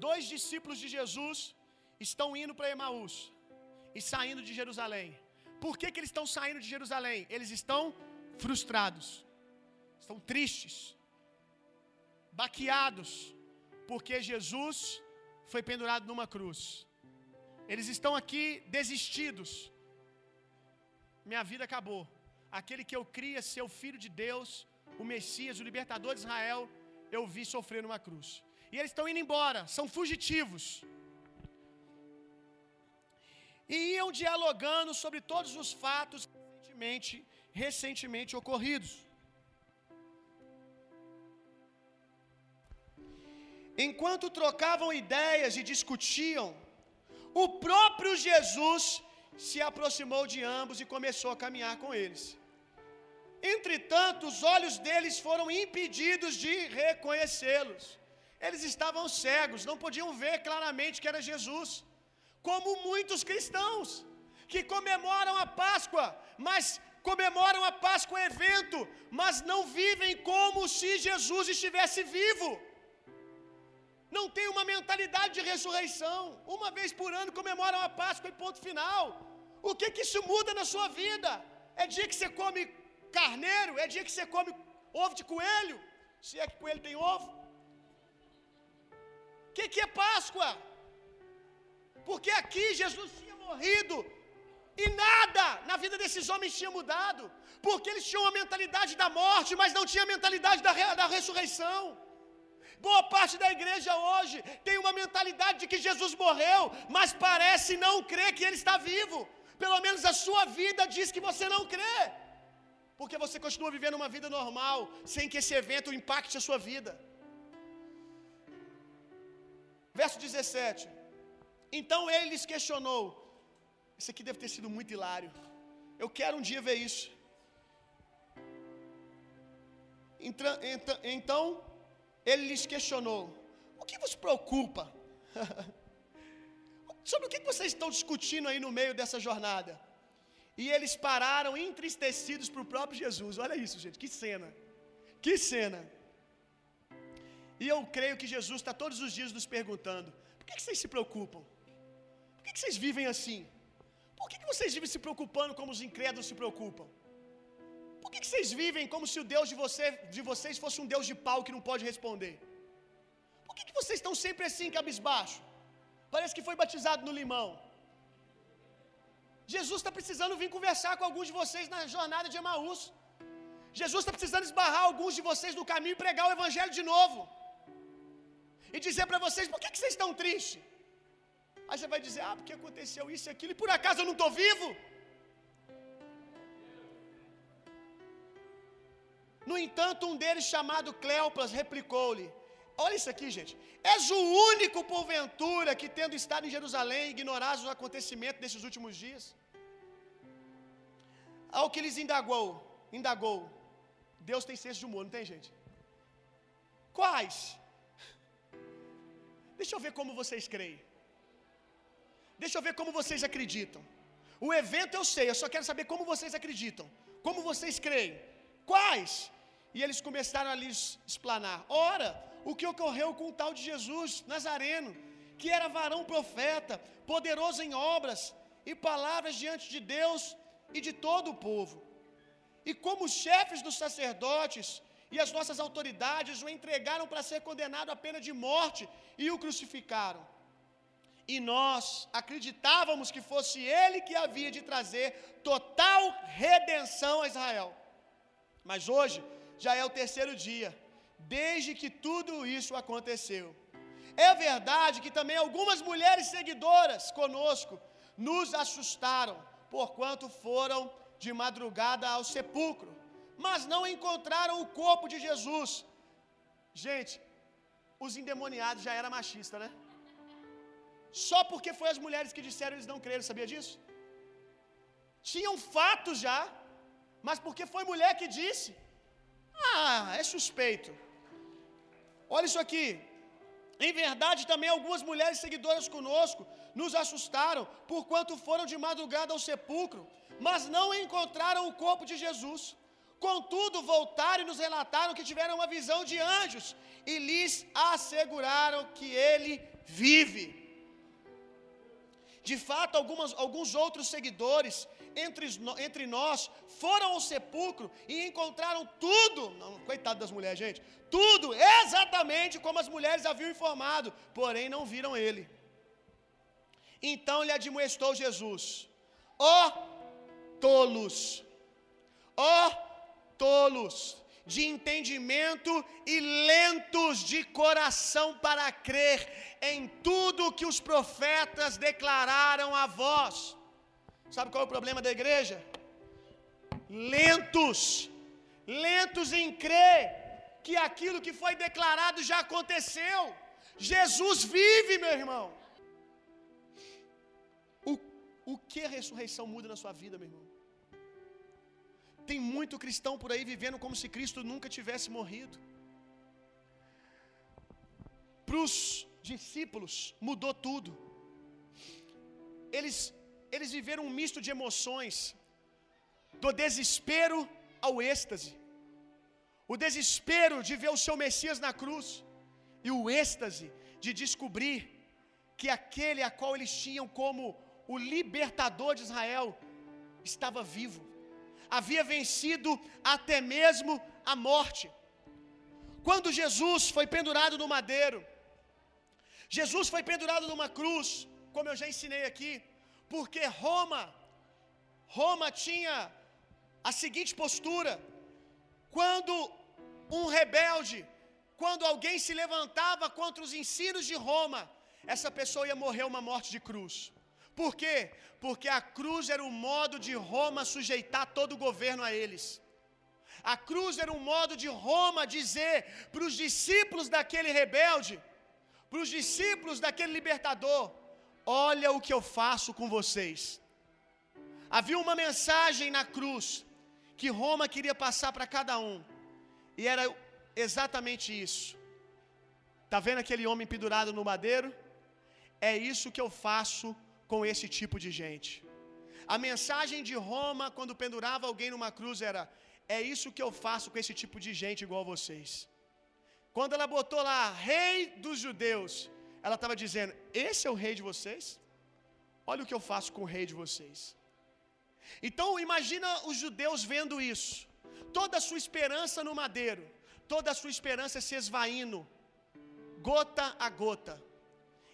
Dois discípulos de Jesus estão indo para Emaús e saindo de Jerusalém. Por que, que eles estão saindo de Jerusalém? Eles estão frustrados, estão tristes, baqueados, porque Jesus foi pendurado numa cruz. Eles estão aqui desistidos. Minha vida acabou. Aquele que eu cria ser o filho de Deus, o Messias, o libertador de Israel, eu vi sofrer numa cruz. E eles estão indo embora, são fugitivos. E iam dialogando sobre todos os fatos recentemente, recentemente ocorridos. Enquanto trocavam ideias e discutiam, o próprio Jesus se aproximou de ambos e começou a caminhar com eles. Entretanto, os olhos deles foram impedidos de reconhecê-los. Eles estavam cegos, não podiam ver claramente que era Jesus. Como muitos cristãos que comemoram a Páscoa, mas comemoram a Páscoa evento, mas não vivem como se Jesus estivesse vivo. Não tem uma mentalidade de ressurreição. Uma vez por ano comemoram a Páscoa e ponto final. O que que isso muda na sua vida? É dia que você come carneiro? É dia que você come ovo de coelho? Se é que coelho tem ovo? O que, que é Páscoa? Porque aqui Jesus tinha morrido e nada na vida desses homens tinha mudado. Porque eles tinham a mentalidade da morte, mas não tinha a mentalidade da, da ressurreição. Boa parte da igreja hoje tem uma mentalidade de que Jesus morreu, mas parece não crer que ele está vivo. Pelo menos a sua vida diz que você não crê. Porque você continua vivendo uma vida normal, sem que esse evento impacte a sua vida. Verso 17. Então ele lhes questionou. Isso aqui deve ter sido muito hilário. Eu quero um dia ver isso. Então ele lhes questionou: O que vos preocupa? Sobre o que vocês estão discutindo aí no meio dessa jornada? E eles pararam entristecidos para o próprio Jesus. Olha isso, gente, que cena. Que cena. E eu creio que Jesus está todos os dias nos perguntando: por que, que vocês se preocupam? Por que, que vocês vivem assim? Por que, que vocês vivem se preocupando como os incrédulos se preocupam? Por que, que vocês vivem como se o Deus de, você, de vocês fosse um Deus de pau que não pode responder? Por que, que vocês estão sempre assim, cabisbaixo? Parece que foi batizado no limão. Jesus está precisando vir conversar com alguns de vocês na jornada de Emaús. Jesus está precisando esbarrar alguns de vocês no caminho e pregar o Evangelho de novo. E dizer para vocês: por que, que vocês estão tristes? Aí você vai dizer: ah, porque aconteceu isso e aquilo, e por acaso eu não estou vivo? No entanto, um deles, chamado Cleopas, replicou-lhe: Olha isso aqui, gente. És o único, porventura, que tendo estado em Jerusalém, ignoraste os acontecimentos desses últimos dias? Ao que lhes indagou, indagou. Deus tem senso de humor, não tem, gente? Quais? Deixa eu ver como vocês creem. Deixa eu ver como vocês acreditam. O evento eu sei, eu só quero saber como vocês acreditam. Como vocês creem. Quais? E eles começaram a lhes explanar. Ora, o que ocorreu com o tal de Jesus Nazareno, que era varão profeta, poderoso em obras e palavras diante de Deus e de todo o povo. E como os chefes dos sacerdotes e as nossas autoridades o entregaram para ser condenado à pena de morte e o crucificaram. E nós acreditávamos que fosse ele que havia de trazer total redenção a Israel. Mas hoje já é o terceiro dia desde que tudo isso aconteceu. É verdade que também algumas mulheres seguidoras conosco nos assustaram, porquanto foram de madrugada ao sepulcro, mas não encontraram o corpo de Jesus. Gente, os endemoniados já era machista, né? Só porque foi as mulheres que disseram eles não creram, sabia disso? Tinham fatos já, mas porque foi mulher que disse. Ah, é suspeito. Olha isso aqui. Em verdade, também algumas mulheres seguidoras conosco nos assustaram, porquanto foram de madrugada ao sepulcro, mas não encontraram o corpo de Jesus. Contudo, voltaram e nos relataram que tiveram uma visão de anjos e lhes asseguraram que ele vive. De fato, algumas, alguns outros seguidores entre, entre nós foram ao sepulcro e encontraram tudo, não, coitado das mulheres, gente, tudo exatamente como as mulheres haviam informado, porém não viram ele. Então lhe admoestou Jesus: ó oh, tolos, ó oh, tolos, de entendimento e lentos de coração para crer em tudo que os profetas declararam a vós. Sabe qual é o problema da igreja? Lentos, lentos em crer que aquilo que foi declarado já aconteceu. Jesus vive, meu irmão. O, o que a ressurreição muda na sua vida, meu irmão? Tem muito cristão por aí vivendo como se Cristo nunca tivesse morrido. Para os discípulos mudou tudo. Eles eles viveram um misto de emoções, do desespero ao êxtase. O desespero de ver o seu Messias na cruz, e o êxtase de descobrir que aquele a qual eles tinham como o libertador de Israel estava vivo, havia vencido até mesmo a morte. Quando Jesus foi pendurado no madeiro, Jesus foi pendurado numa cruz, como eu já ensinei aqui, porque Roma, Roma tinha a seguinte postura: quando um rebelde, quando alguém se levantava contra os ensinos de Roma, essa pessoa ia morrer uma morte de cruz. Por quê? Porque a cruz era o modo de Roma sujeitar todo o governo a eles. A cruz era um modo de Roma dizer para os discípulos daquele rebelde, para os discípulos daquele libertador: Olha o que eu faço com vocês. Havia uma mensagem na cruz que Roma queria passar para cada um, e era exatamente isso. Está vendo aquele homem pendurado no madeiro? É isso que eu faço com esse tipo de gente. A mensagem de Roma, quando pendurava alguém numa cruz, era: É isso que eu faço com esse tipo de gente igual a vocês. Quando ela botou lá, rei dos judeus, ela estava dizendo: Esse é o rei de vocês? Olha o que eu faço com o rei de vocês. Então, imagina os judeus vendo isso, toda a sua esperança no madeiro, toda a sua esperança se esvaindo, gota a gota,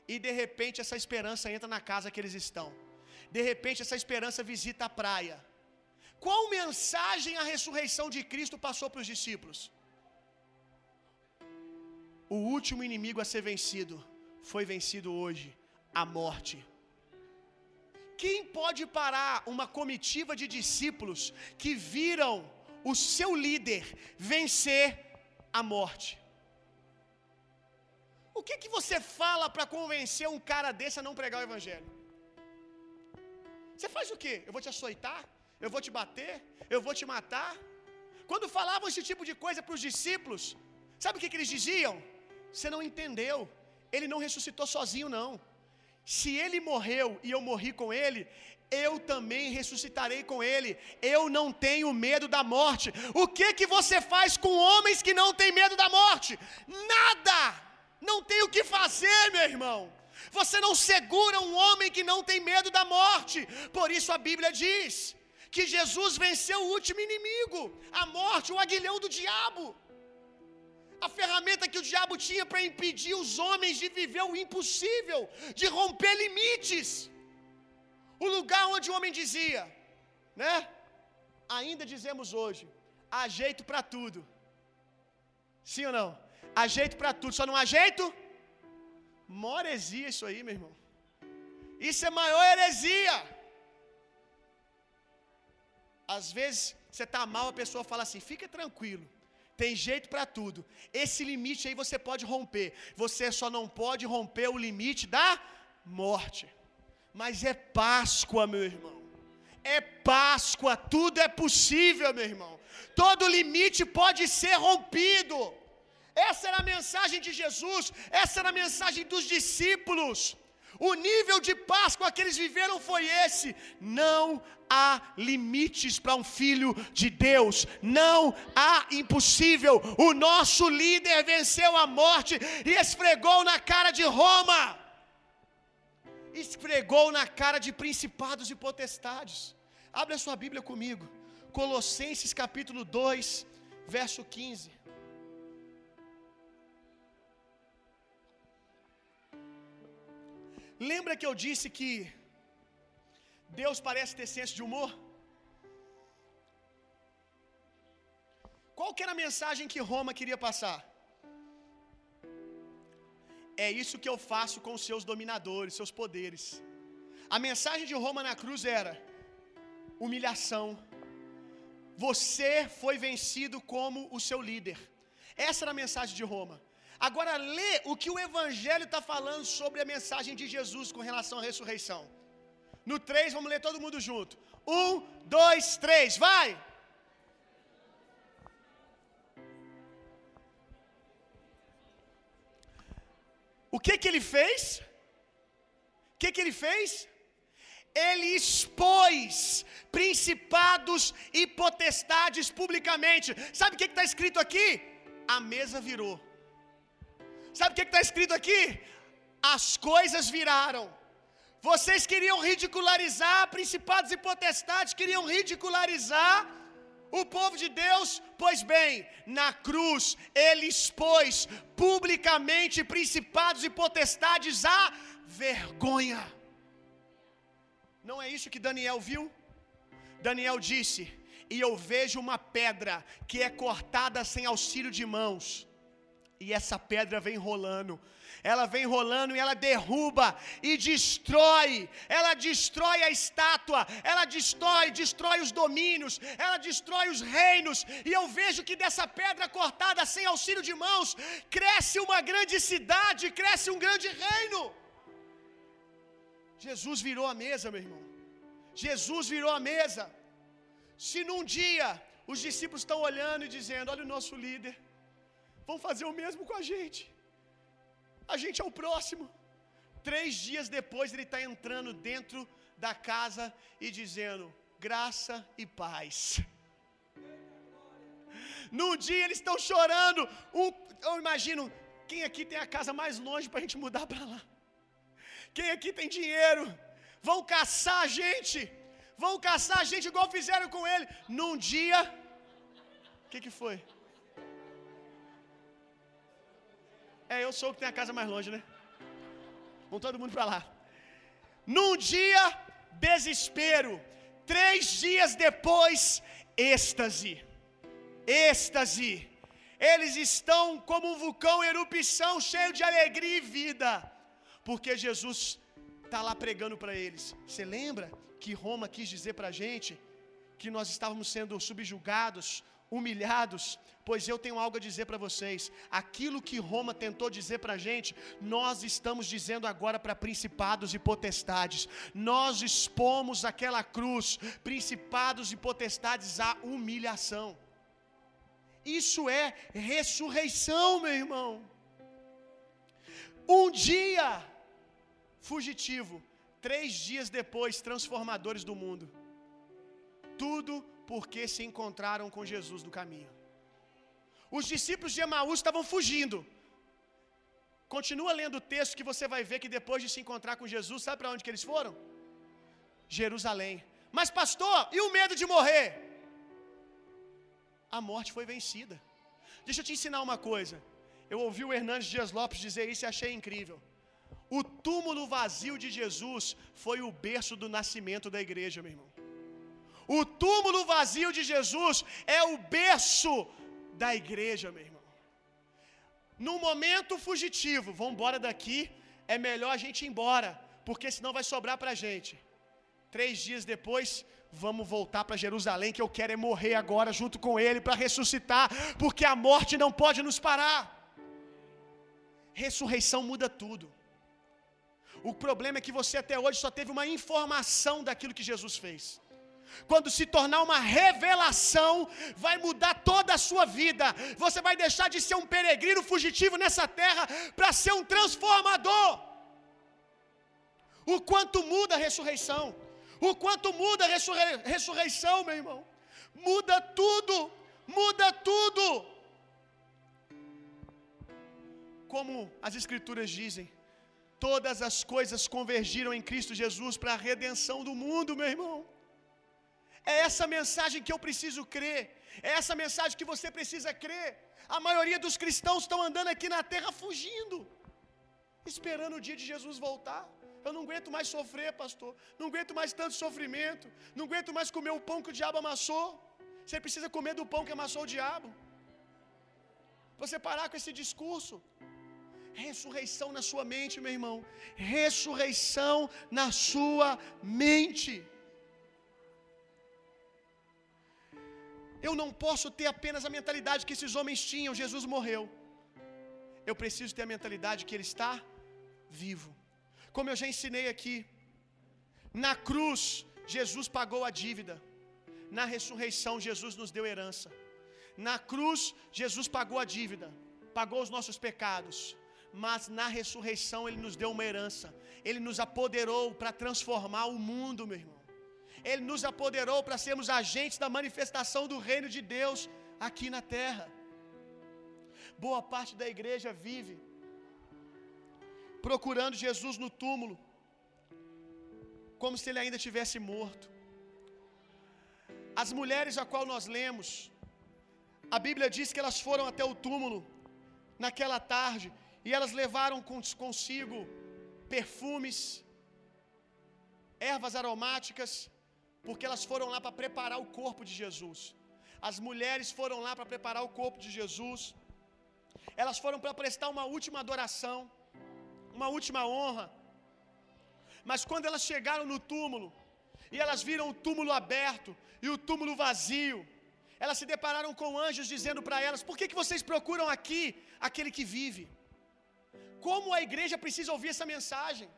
e de repente essa esperança entra na casa que eles estão, de repente essa esperança visita a praia. Qual mensagem a ressurreição de Cristo passou para os discípulos? O último inimigo a ser vencido foi vencido hoje a morte. Quem pode parar uma comitiva de discípulos que viram o seu líder vencer a morte? O que, que você fala para convencer um cara desse a não pregar o evangelho? Você faz o quê? Eu vou te açoitar? Eu vou te bater? Eu vou te matar? Quando falavam esse tipo de coisa para os discípulos, sabe o que, que eles diziam? Você não entendeu. Ele não ressuscitou sozinho, não. Se ele morreu e eu morri com ele, eu também ressuscitarei com ele. Eu não tenho medo da morte. O que que você faz com homens que não têm medo da morte? Nada! Não tem o que fazer, meu irmão. Você não segura um homem que não tem medo da morte. Por isso a Bíblia diz que Jesus venceu o último inimigo, a morte, o aguilhão do diabo. A ferramenta que o diabo tinha para impedir os homens de viver o impossível, de romper limites. O lugar onde o homem dizia, né? Ainda dizemos hoje, há jeito para tudo. Sim ou não? Há jeito para tudo, só não há jeito? Mó heresia isso aí, meu irmão. Isso é maior heresia. Às vezes você está mal, a pessoa fala assim: fica tranquilo, tem jeito para tudo. Esse limite aí você pode romper. Você só não pode romper o limite da morte. Mas é Páscoa, meu irmão. É Páscoa, tudo é possível, meu irmão. Todo limite pode ser rompido. Essa era a mensagem de Jesus, essa era a mensagem dos discípulos. O nível de Páscoa que eles viveram foi esse: não há limites para um filho de Deus, não há impossível. O nosso líder venceu a morte e esfregou na cara de Roma, esfregou na cara de principados e potestades. Abre a sua Bíblia comigo, Colossenses capítulo 2, verso 15. Lembra que eu disse que Deus parece ter senso de humor? Qual que era a mensagem que Roma queria passar? É isso que eu faço com os seus dominadores, seus poderes. A mensagem de Roma na cruz era humilhação. Você foi vencido como o seu líder. Essa era a mensagem de Roma. Agora lê o que o Evangelho está falando sobre a mensagem de Jesus com relação à ressurreição. No 3, vamos ler todo mundo junto. 1, 2, 3, vai! O que que ele fez? O que que ele fez? Ele expôs principados e potestades publicamente. Sabe o que está escrito aqui? A mesa virou. Sabe o que está escrito aqui? As coisas viraram. Vocês queriam ridicularizar principados e potestades, queriam ridicularizar o povo de Deus, pois bem, na cruz ele expôs publicamente principados e potestades à vergonha. Não é isso que Daniel viu? Daniel disse: E eu vejo uma pedra que é cortada sem auxílio de mãos e essa pedra vem rolando. Ela vem rolando e ela derruba e destrói. Ela destrói a estátua, ela destrói, destrói os domínios, ela destrói os reinos. E eu vejo que dessa pedra cortada sem auxílio de mãos, cresce uma grande cidade, cresce um grande reino. Jesus virou a mesa, meu irmão. Jesus virou a mesa. Se num dia os discípulos estão olhando e dizendo: Olha o nosso líder, vão fazer o mesmo com a gente. A gente é o próximo. Três dias depois ele está entrando dentro da casa e dizendo: graça e paz. Num dia eles estão chorando. Um, eu imagino, quem aqui tem a casa mais longe para a gente mudar para lá? Quem aqui tem dinheiro? Vão caçar a gente. Vão caçar a gente igual fizeram com ele. Num dia. O que, que foi? É, eu sou o que tem a casa mais longe, né? Vamos todo mundo para lá. Num dia, desespero. Três dias depois, êxtase. Êxtase. Eles estão como um vulcão em erupção, cheio de alegria e vida, porque Jesus está lá pregando para eles. Você lembra que Roma quis dizer para a gente que nós estávamos sendo subjugados, humilhados, pois eu tenho algo a dizer para vocês. Aquilo que Roma tentou dizer para a gente, nós estamos dizendo agora para principados e potestades. Nós expomos aquela cruz, principados e potestades, à humilhação. Isso é ressurreição, meu irmão. Um dia fugitivo, três dias depois, transformadores do mundo. Tudo porque se encontraram com Jesus no caminho. Os discípulos de Emaús estavam fugindo. Continua lendo o texto que você vai ver que depois de se encontrar com Jesus, sabe para onde que eles foram? Jerusalém. Mas pastor, e o medo de morrer? A morte foi vencida. Deixa eu te ensinar uma coisa. Eu ouvi o Hernandes Dias Lopes dizer isso e achei incrível. O túmulo vazio de Jesus foi o berço do nascimento da igreja, meu irmão. O túmulo vazio de Jesus é o berço da igreja, meu irmão. Num momento fugitivo, vamos embora daqui, é melhor a gente ir embora, porque senão vai sobrar para gente. Três dias depois, vamos voltar para Jerusalém, que eu quero é morrer agora junto com Ele para ressuscitar, porque a morte não pode nos parar. Ressurreição muda tudo. O problema é que você até hoje só teve uma informação daquilo que Jesus fez. Quando se tornar uma revelação, vai mudar toda a sua vida. Você vai deixar de ser um peregrino fugitivo nessa terra para ser um transformador. O quanto muda a ressurreição. O quanto muda a ressurrei ressurreição, meu irmão. Muda tudo. Muda tudo. Como as Escrituras dizem, todas as coisas convergiram em Cristo Jesus para a redenção do mundo, meu irmão. É essa mensagem que eu preciso crer. É essa mensagem que você precisa crer. A maioria dos cristãos estão andando aqui na terra fugindo, esperando o dia de Jesus voltar. Eu não aguento mais sofrer, pastor. Não aguento mais tanto sofrimento. Não aguento mais comer o pão que o diabo amassou. Você precisa comer do pão que amassou o diabo. Você parar com esse discurso. Ressurreição na sua mente, meu irmão. Ressurreição na sua mente. Eu não posso ter apenas a mentalidade que esses homens tinham. Jesus morreu. Eu preciso ter a mentalidade que Ele está vivo. Como eu já ensinei aqui, na cruz, Jesus pagou a dívida. Na ressurreição, Jesus nos deu herança. Na cruz, Jesus pagou a dívida, pagou os nossos pecados. Mas na ressurreição, Ele nos deu uma herança. Ele nos apoderou para transformar o mundo, meu irmão. Ele nos apoderou para sermos agentes da manifestação do reino de Deus aqui na terra. Boa parte da igreja vive procurando Jesus no túmulo, como se ele ainda tivesse morto. As mulheres a qual nós lemos, a Bíblia diz que elas foram até o túmulo naquela tarde e elas levaram consigo perfumes, ervas aromáticas, porque elas foram lá para preparar o corpo de Jesus. As mulheres foram lá para preparar o corpo de Jesus. Elas foram para prestar uma última adoração, uma última honra. Mas quando elas chegaram no túmulo, e elas viram o túmulo aberto e o túmulo vazio, elas se depararam com anjos dizendo para elas: Por que, que vocês procuram aqui aquele que vive? Como a igreja precisa ouvir essa mensagem?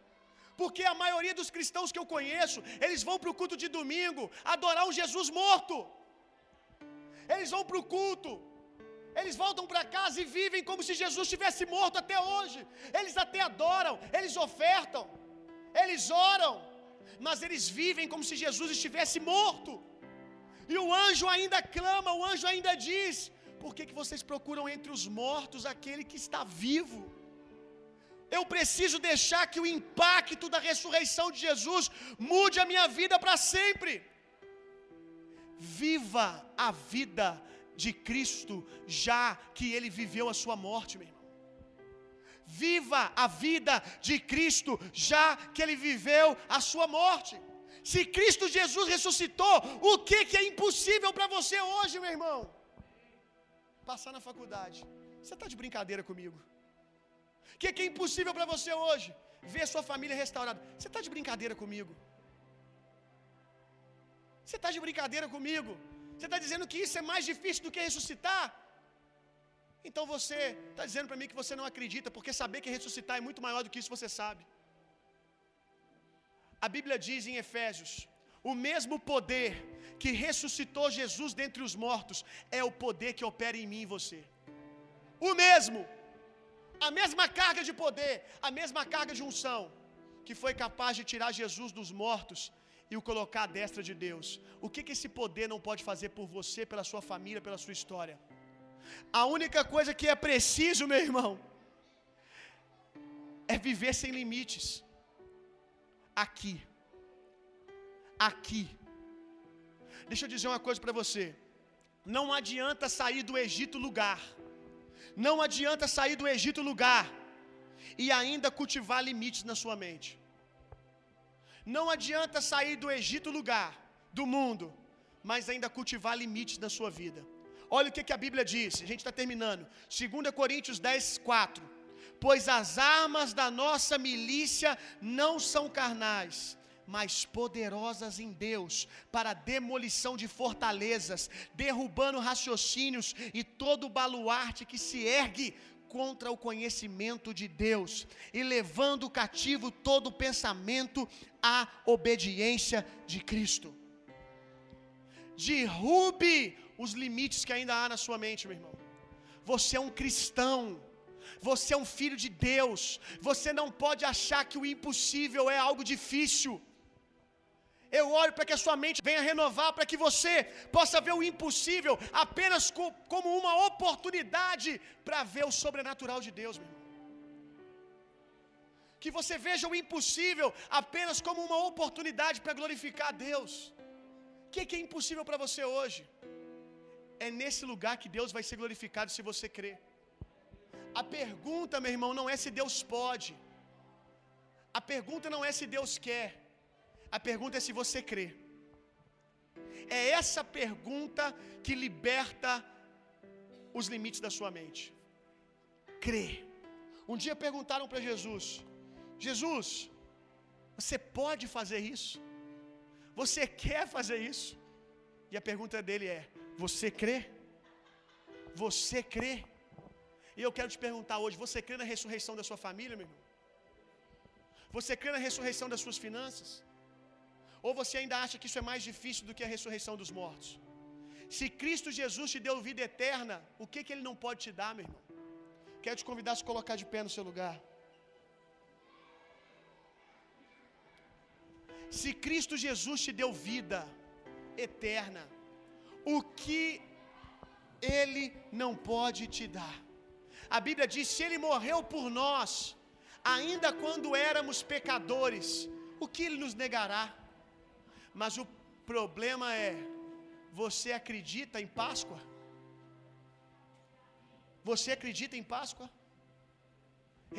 Porque a maioria dos cristãos que eu conheço, eles vão para o culto de domingo adorar um Jesus morto. Eles vão para o culto, eles voltam para casa e vivem como se Jesus estivesse morto até hoje. Eles até adoram, eles ofertam, eles oram, mas eles vivem como se Jesus estivesse morto. E o anjo ainda clama, o anjo ainda diz: por que, que vocês procuram entre os mortos aquele que está vivo? Eu preciso deixar que o impacto da ressurreição de Jesus mude a minha vida para sempre. Viva a vida de Cristo, já que ele viveu a sua morte, meu irmão. Viva a vida de Cristo, já que ele viveu a sua morte. Se Cristo Jesus ressuscitou, o que, que é impossível para você hoje, meu irmão? Passar na faculdade. Você está de brincadeira comigo? O que, que é impossível para você hoje? Ver sua família restaurada. Você está de brincadeira comigo? Você está de brincadeira comigo? Você está dizendo que isso é mais difícil do que ressuscitar? Então você está dizendo para mim que você não acredita, porque saber que ressuscitar é muito maior do que isso você sabe. A Bíblia diz em Efésios: o mesmo poder que ressuscitou Jesus dentre os mortos é o poder que opera em mim e você. O mesmo, a mesma carga de poder, a mesma carga de unção que foi capaz de tirar Jesus dos mortos e o colocar à destra de Deus. O que, que esse poder não pode fazer por você, pela sua família, pela sua história? A única coisa que é preciso, meu irmão, é viver sem limites. Aqui. Aqui. Deixa eu dizer uma coisa para você. Não adianta sair do Egito lugar. Não adianta sair do Egito lugar e ainda cultivar limites na sua mente. Não adianta sair do Egito lugar, do mundo, mas ainda cultivar limites na sua vida. Olha o que, que a Bíblia diz, a gente está terminando. 2 Coríntios 10, 4. Pois as armas da nossa milícia não são carnais, mas poderosas em Deus para a demolição de fortalezas, derrubando raciocínios e todo baluarte que se ergue contra o conhecimento de Deus e levando cativo todo pensamento à obediência de Cristo. Derrube os limites que ainda há na sua mente, meu irmão. Você é um cristão. Você é um filho de Deus. Você não pode achar que o impossível é algo difícil. Eu oro para que a sua mente venha renovar, para que você possa ver o impossível apenas como uma oportunidade para ver o sobrenatural de Deus, meu irmão. Que você veja o impossível apenas como uma oportunidade para glorificar a Deus. O que, que é impossível para você hoje? É nesse lugar que Deus vai ser glorificado se você crer. A pergunta, meu irmão, não é se Deus pode. A pergunta não é se Deus quer. A pergunta é se você crê. É essa pergunta que liberta os limites da sua mente. Crê. Um dia perguntaram para Jesus: Jesus, você pode fazer isso? Você quer fazer isso? E a pergunta dele é: Você crê? Você crê? E eu quero te perguntar hoje: Você crê na ressurreição da sua família, meu irmão? Você crê na ressurreição das suas finanças? Ou você ainda acha que isso é mais difícil do que a ressurreição dos mortos? Se Cristo Jesus te deu vida eterna, o que, que Ele não pode te dar, meu irmão? Quero te convidar a se colocar de pé no seu lugar. Se Cristo Jesus te deu vida eterna, o que Ele não pode te dar? A Bíblia diz: se Ele morreu por nós, ainda quando éramos pecadores, o que Ele nos negará? Mas o problema é: você acredita em Páscoa? Você acredita em Páscoa?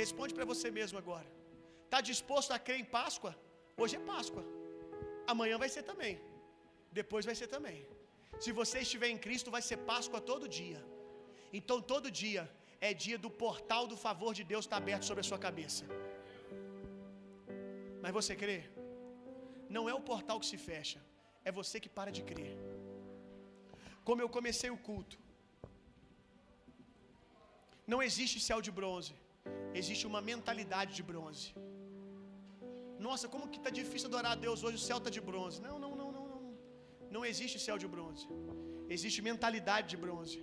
Responde para você mesmo agora. Está disposto a crer em Páscoa? Hoje é Páscoa. Amanhã vai ser também. Depois vai ser também. Se você estiver em Cristo, vai ser Páscoa todo dia. Então todo dia é dia do portal do favor de Deus estar aberto sobre a sua cabeça. Mas você crê? Não é o portal que se fecha, é você que para de crer. Como eu comecei o culto, não existe céu de bronze, existe uma mentalidade de bronze. Nossa, como que está difícil adorar a Deus hoje, o céu está de bronze. Não, não, não, não, não. Não existe céu de bronze. Existe mentalidade de bronze.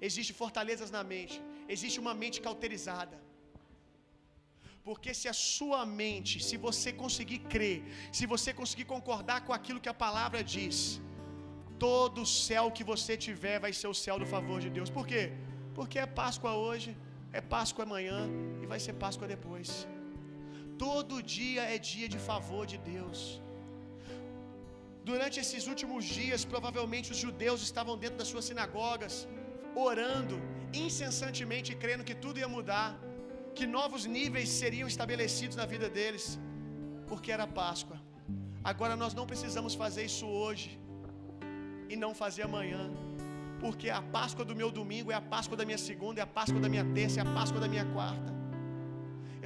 Existe fortalezas na mente. Existe uma mente cauterizada. Porque se a sua mente, se você conseguir crer, se você conseguir concordar com aquilo que a palavra diz, todo céu que você tiver vai ser o céu do favor de Deus. Por quê? Porque é Páscoa hoje, é Páscoa amanhã e vai ser Páscoa depois. Todo dia é dia de favor de Deus. Durante esses últimos dias, provavelmente os judeus estavam dentro das suas sinagogas, orando incessantemente, crendo que tudo ia mudar, que novos níveis seriam estabelecidos na vida deles, porque era Páscoa. Agora nós não precisamos fazer isso hoje e não fazer amanhã, porque a Páscoa do meu domingo é a Páscoa da minha segunda, é a Páscoa da minha terça, é a Páscoa da minha quarta.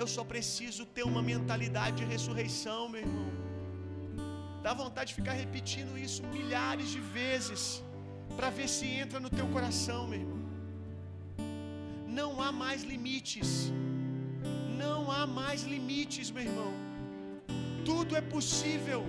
Eu só preciso ter uma mentalidade de ressurreição, meu irmão. Dá vontade de ficar repetindo isso milhares de vezes, para ver se entra no teu coração, meu irmão. Não há mais limites. Não há mais limites, meu irmão. Tudo é possível